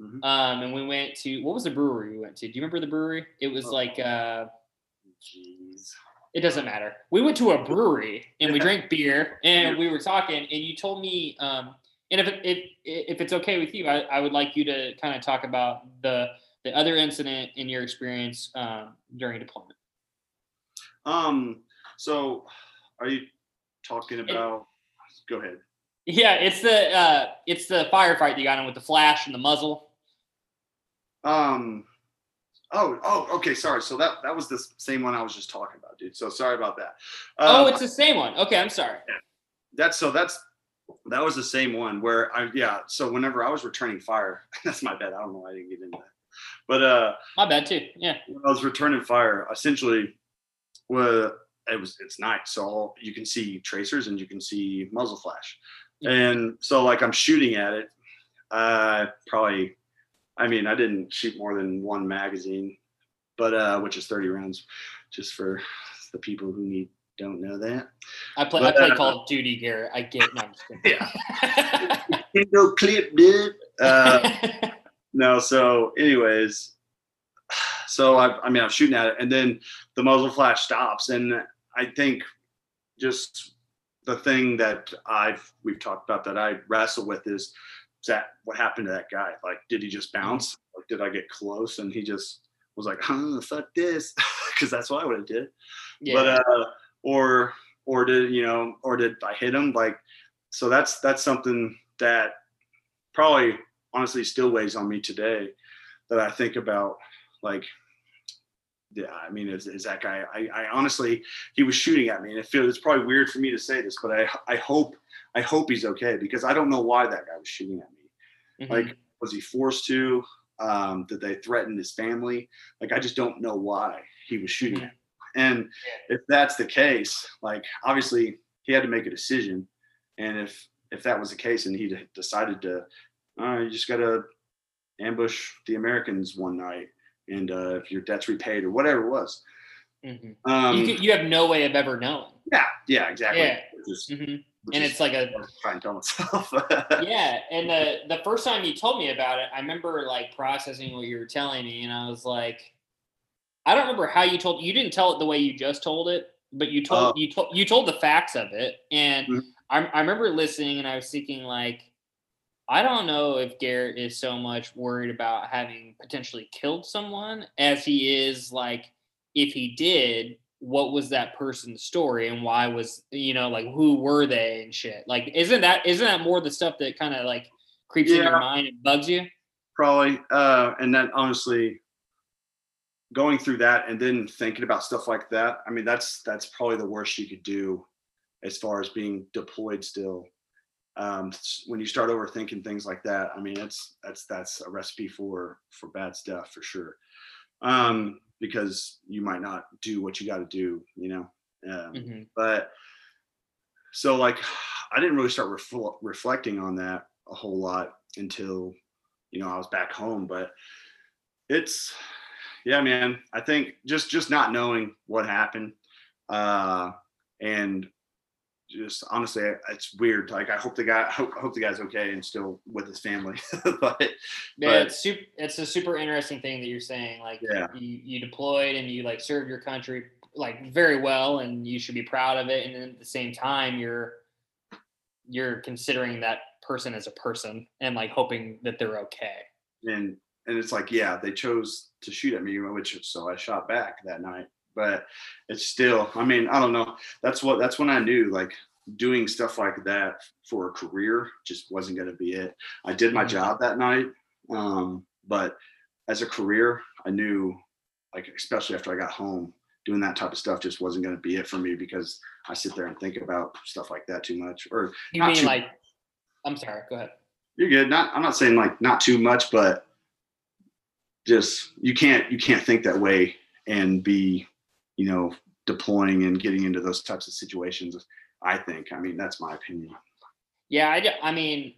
Mhm. Um, and we went to what was the brewery we went to? Do you remember the brewery? It was Oh. like uh, Jeez. It doesn't matter. We went to a brewery and we drank beer and we were talking. And you told me, um, and if if if it's okay with you, I, I would like you to kind of talk about the the other incident in your experience um, during deployment. Um. So, are you talking about? Go ahead. Yeah, it's the uh, it's the firefight that you got in with the flash and the muzzle. Um. Oh. Oh. Okay. Sorry. So that that was the same one I was just talking about, dude. So sorry about that. oh, Um, it's the same one. Okay, I'm sorry. that's so that's that was the same one where I yeah. So whenever I was returning fire, that's my bad. I don't know. why I didn't get into that. But uh, My bad too. Yeah. when I was returning fire, essentially, well, it was it's night, so all, you can see tracers and you can see muzzle flash, Mhm. and so like I'm shooting at it. Uh, probably, I mean, I didn't shoot more than one magazine, but uh, which is 30 rounds, just for the people who need don't know that. I play But, I play uh, Call of Duty, Garrett. I get no, I'm just kidding. Yeah. no clip, dude. Uh, no so anyways so I, I mean i'm shooting at it and then the muzzle flash stops and i think just the thing that i've we've talked about that i wrestle with is that what happened to that guy? Like did he just bounce? Like, did i get close? And he just was like oh fuck this. Because that's what i would have did yeah. but uh or or did you know or did i hit him? Like so that's that's something that probably honestly still weighs on me today that i think about like yeah i mean is, is that guy I, I honestly he was shooting at me and it feels it's probably weird for me to say this but i i hope i hope he's okay because i don't know why that guy was shooting at me Mhm. like was he forced to um did they threaten his family like i just don't know why he was shooting at and if that's the case like obviously he had to make a decision and if if that was the case and he decided to uh, you just gotta ambush the americans one night and uh, if your debt's repaid or whatever it was Mhm. um you, you have no way of ever knowing. yeah yeah exactly Yeah. Just- Mhm. And it's like a try and tell myself. yeah. And the the first time you told me about it, I remember like processing what you were telling me, and I was like, I don't remember how you told. You didn't tell it the way you just told it, but you told Uh, you told you told the facts of it, and Mhm. I, I remember listening, and I was thinking like. I don't know if Garrett is so much worried about having potentially killed someone as he is like if he did, what was that person's story and why was you know like who were they and shit. Like isn't that isn't that more the stuff that kind of like creeps in your mind and bugs you? probably uh and then honestly going through that and then thinking about stuff like that i mean that's that's probably the worst you could do as far as being deployed still um when you start overthinking things like that i mean that's that's that's a recipe for for bad stuff for sure um because you might not do what you got to do you know um, Mhm. but so like i didn't really start refl- reflecting on that a whole lot until you know i was back home but it's yeah man i think just just not knowing what happened uh and just honestly it's weird like i hope the guy I hope, I hope the guy's okay and still with his family but Yeah, But- it's super. It's a super interesting thing that you're saying. Like, Yeah. you, you deployed and you like served your country like very well, and you should be proud of it. And then at the same time, you're you're considering that person as a person and like hoping that they're okay. and and it's like yeah they chose to shoot at me which so i shot back that night but it's still i mean i don't know that's what that's when i knew like doing stuff like that for a career just wasn't going to be it i did my Mhm. job that night um but as a career i knew like especially after i got home doing that type of stuff just wasn't going to be it for me because i sit there and think about stuff like that too much or You Not mean too- like? I'm sorry. Go ahead. you're good. Not I'm not saying like not too much, but just you can't you can't think that way and be, you know, deploying and getting into those types of situations. I think. I mean, that's my opinion. Yeah, I, I mean,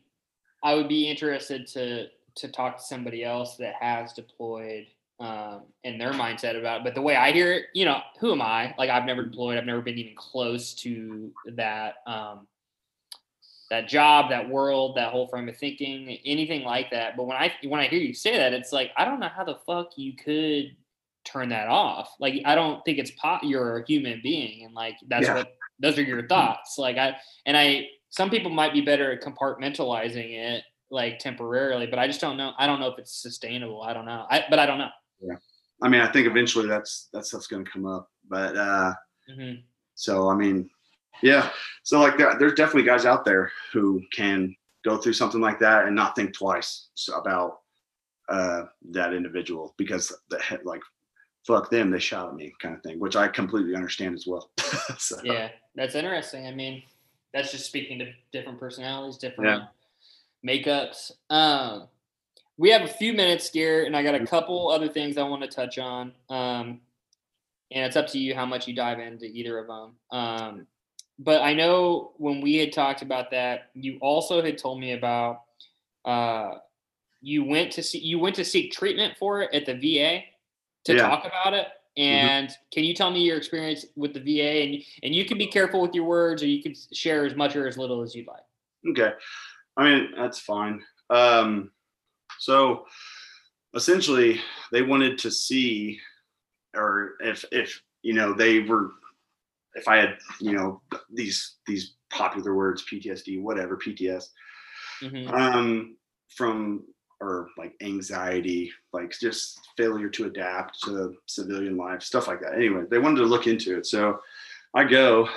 I would be interested to to talk to somebody else that has deployed um, and their mindset about it. But the way I hear it, you know, who am I? Like, I've never deployed. I've never been even close to that um, that job, that world, that whole frame of thinking, anything like that. But when I when I hear you say that, it's like I don't know how the fuck you could turn that off. Like, I don't think it's pot. You're a human being, and like that's Yeah. what those are your thoughts. Like I and I some people might be better at compartmentalizing it like temporarily, but I just don't know. I don't know if it's sustainable. I don't know. I but I don't know. Yeah. I mean, I think eventually that's that stuff's going to come up. But uh, Mhm. so I mean, yeah. So like, there, there's definitely guys out there who can go through something like that and not think twice about uh, that individual because the like fuck them, they shot at me kind of thing, which I completely understand as well. so, Yeah, that's interesting. I mean, that's just speaking to different personalities, different makeups. Um, we have a few minutes, here, and I got a couple other things I want to touch on. Um, and it's up to you how much you dive into either of them. Um, but I know when we had talked about that, you also had told me about uh, you went to see you went to seek treatment for it at the VA to Yeah. talk about it. And can you tell me your experience with the VA? And and you can be careful with your words, or you can share as much or as little as you'd like. Okay. I mean, that's fine. Um, so essentially, they wanted to see, or if, if, you know, they were, if I had, you know, these, these popular words, PTSD, whatever, PTS, Mhm. um, from, or like anxiety, like just failure to adapt to civilian life, stuff like that. Anyway, they wanted to look into it. So I go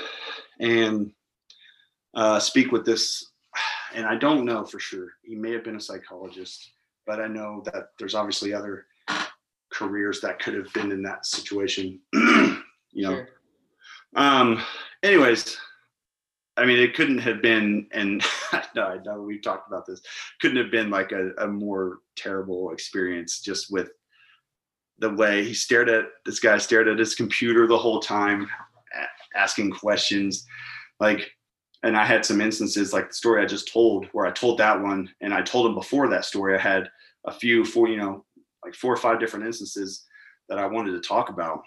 and uh, speak with this, and I don't know for sure. He may have been a psychologist, but I know that there's obviously other careers that could have been in that situation. you know, Sure. um, anyways, I mean, it couldn't have been, and know, I know we've talked about this, couldn't have been like a, a more terrible experience just with the way he stared at this guy stared at his computer the whole time, asking questions. Like, and I had some instances like the story I just told where I told that one, and I told him before that story, I had a few, four, you know, like four or five different instances that I wanted to talk about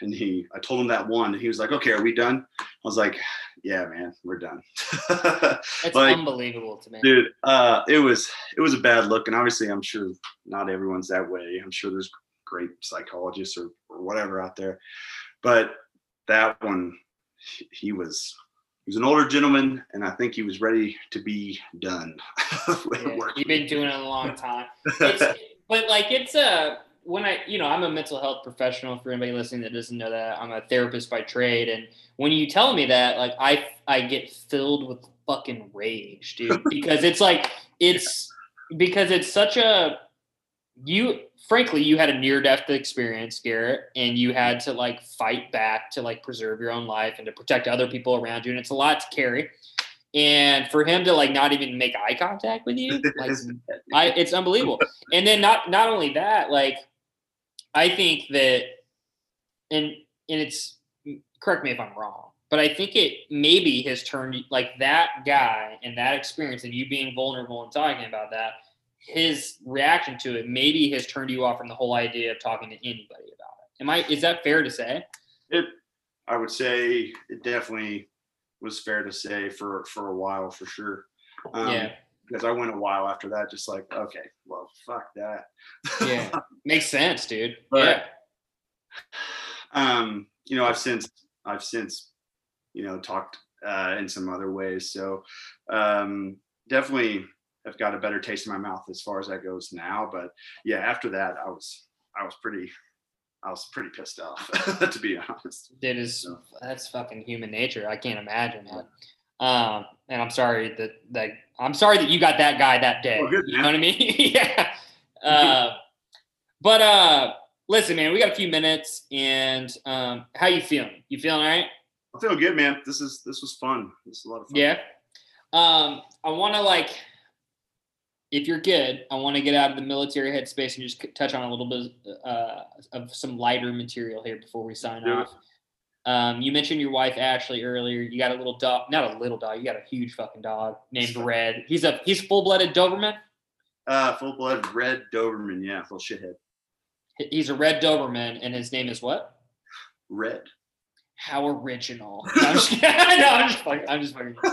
and he I told him that one and he was like, okay, are we done? I was like, yeah, man, we're done. it's like, unbelievable to me. Dude, uh, it was it was a bad look. And obviously I'm sure not everyone's that way. I'm sure there's great psychologists or, or whatever out there. But that one, he was he was an older gentleman, and I think he was ready to be done. yeah, you've been doing it a long time. It's, but like it's a when I you know I'm a mental health professional. For anybody listening that doesn't know that, I'm a therapist by trade, and when you tell me that, like I I get filled with fucking rage, dude, because it's like it's because it's such a you frankly you had a near death experience garrett and you had to like fight back to like preserve your own life and to protect other people around you and it's a lot to carry and for him to like not even make eye contact with you like I, it's unbelievable and then not not only that like i think that and and it's correct me if i'm wrong but i think it maybe has turned like that guy and that experience and you being vulnerable and talking about that his reaction to it maybe has turned you off from the whole idea of talking to anybody about it. Am I is that fair to say? It I would say it definitely was fair to say for for a while for sure. Um, yeah. Because I went a while after that, just like, okay, well, fuck that. yeah, makes sense, dude. But, yeah. Um, you know, I've since I've since, you know, talked uh, in some other ways. So, um, definitely I've got a better taste in my mouth as far as that goes now. But yeah, after that, I was I was pretty I was pretty pissed off to be honest. It is so. that's fucking human nature. I can't imagine that. Um, and I'm sorry that that I'm sorry that you got that guy that day. Oh, you know what I mean? yeah. Uh, but uh, listen, man, we got a few minutes, and um, how you feeling? You feeling all right? I feel good, man. This is this was fun. This is a lot of fun. Yeah. Um, I want to like if you're good, I want to get out of the military headspace and just touch on a little bit uh, of some lighter material here before we sign yeah. off. Um, you mentioned your wife Ashley earlier. You got a little dog, not a little dog. You got a huge fucking dog named Red. He's a he's full blooded Doberman. Uh, full blooded red Doberman. Yeah, full shithead. He's a red Doberman, and his name is what? Red. How original. No, I'm just, no, I'm just fucking. I'm just fucking.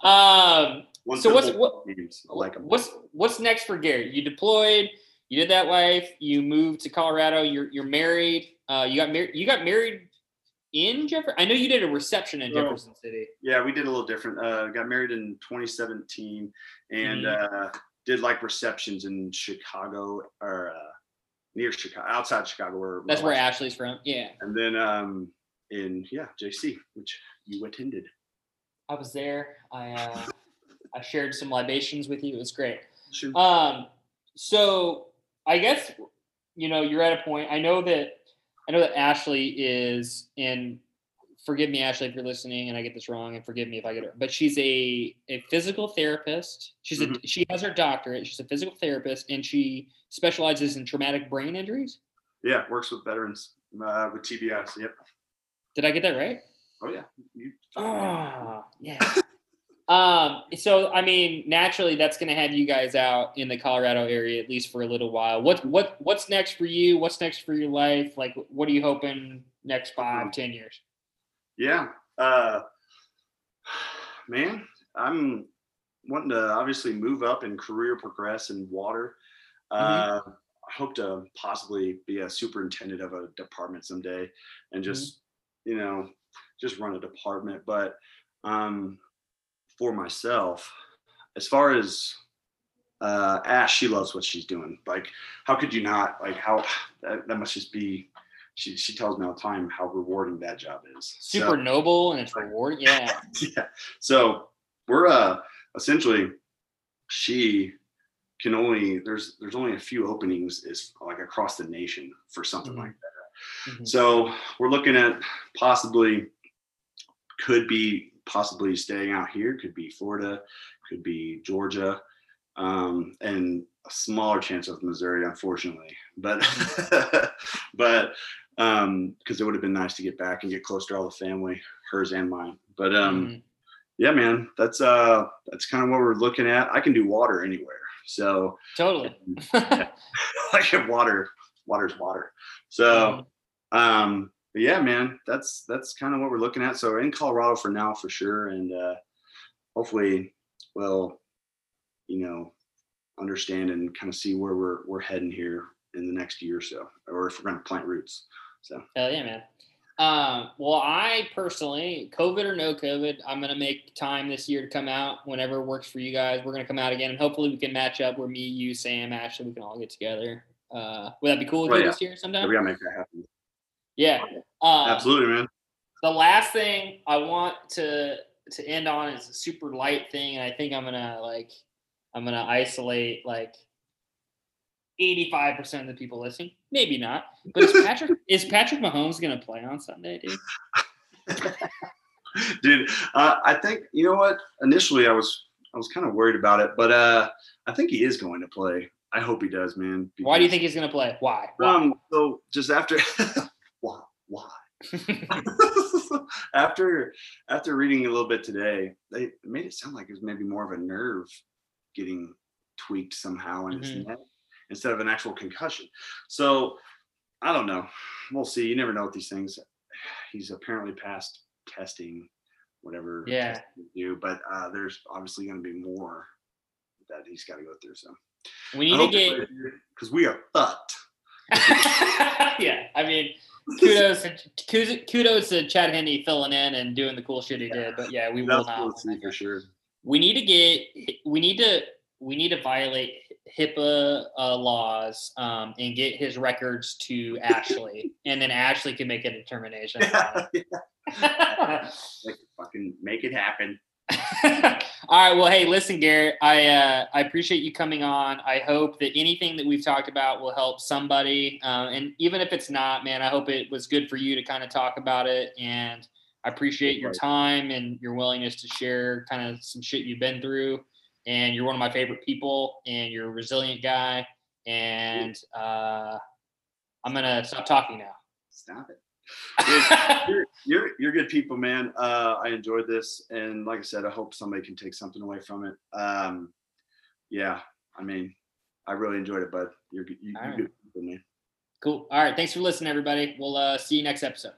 Um, one so what's what, I like them. What's what's next for Gary? You deployed. You did that life. You moved to Colorado. You're you're married. Uh, you got married. You got married in Jefferson. I know you did a reception in Jefferson City. Yeah, we did a little different. Uh, got married in 2017 and mm-hmm. uh, did like receptions in Chicago or uh, near Chicago, outside Chicago. Where that's where Ashley's from. Yeah. And then um, in yeah JC, which you attended. I was there. I uh, I shared some libations with you. It was great. Sure. Um, so I guess you know you're at a point. I know that I know that Ashley is in. Forgive me, Ashley, if you're listening, and I get this wrong, and forgive me if I get it. But she's a a physical therapist. She's mm-hmm. a she has her doctorate. She's a physical therapist, and she specializes in traumatic brain injuries. Yeah, works with veterans uh, with TBIs. Yep. Did I get that right? Oh yeah. You, oh yeah. Um, so I mean, naturally, that's going to have you guys out in the Colorado area at least for a little while. What what what's next for you? What's next for your life? Like, what are you hoping next five, mm-hmm. years? Yeah, uh, man, I'm wanting to obviously move up and career progress in water. Uh, mm-hmm. I hope to possibly be a superintendent of a department someday, and just mm-hmm. you know, just run a department. But um, for myself, as far as uh, Ash, she loves what she's doing. Like, how could you not? Like, how that, that must just be. She she tells me all the time how rewarding that job is. Super so, noble and it's rewarding. Yeah. yeah. So we're uh essentially she can only there's there's only a few openings is like across the nation for something mm-hmm. like that. Mm-hmm. So we're looking at possibly could be possibly staying out here. Could be Florida, could be Georgia, um, and a smaller chance of Missouri, unfortunately. But but um, because it would have been nice to get back and get close to all the family, hers and mine. But um, mm-hmm. yeah, man, that's uh that's kind of what we're looking at. I can do water anywhere. So totally, yeah, like water, water's water. So mm-hmm. um, but yeah, man, that's that's kind of what we're looking at. So in Colorado for now, for sure, and uh, hopefully, we'll, you know, understand and kind of see where we're we're heading here in the next year or so, or if we're going to plant roots. So hell yeah, man. Um, well, I personally, COVID or no COVID, I'm gonna make time this year to come out whenever works for you guys. We're gonna come out again, and hopefully we can match up where me, you, Sam, Ashley, we can all get together. Uh, would that be cool with Oh, you yeah. this year sometime? yeah, we gotta make that happen. Yeah. Um, Absolutely, man. The last thing I want to to end on is a super light thing, and I think I'm gonna like I'm gonna isolate like 85% of the people listening. Maybe not. But is Patrick is Patrick Mahomes gonna play on Sunday, dude? dude uh, i think you know what initially i was i was kind of worried about it but uh i think he is going to play i hope he does man Why do you think he's gonna play? Why? Why? um so just after why? After after reading a little bit today they made it sound like it was maybe more of a nerve getting tweaked somehow in his neck instead of an actual concussion. So i don't know. We'll see. You never know with these things. He's apparently passed testing whatever Yeah. do but uh there's obviously going to be more that he's got to go through so. We need to get because we are fucked. Yeah, I mean, kudos to kudos- to Chad Henne filling in and doing the cool shit he did. But yeah, we will that's cool not. see for sure We need to get. We need to. We need to violate HIPAA uh, laws um, and get his records to Ashley, and then Ashley can make a determination. on it. like fucking make it happen. All right. Well, hey, listen, Garrett. I uh, I appreciate you coming on. I hope that anything that we've talked about will help somebody. Uh, and even if it's not, man, I hope it was good for you to kind of talk about it. And I appreciate your time and your willingness to share kind of some shit you've been through. And you're one of my favorite people. And you're a resilient guy. And uh, I'm gonna stop talking now. Stop it. you're, you're, you're good people, man. Uh, I enjoyed this, and like I said, I hope somebody can take something away from it. Um, yeah, I mean, I really enjoyed it, bud. You're, you, you're right. good people, man. Cool. All right, thanks for listening, everybody. We'll uh, see you next episode.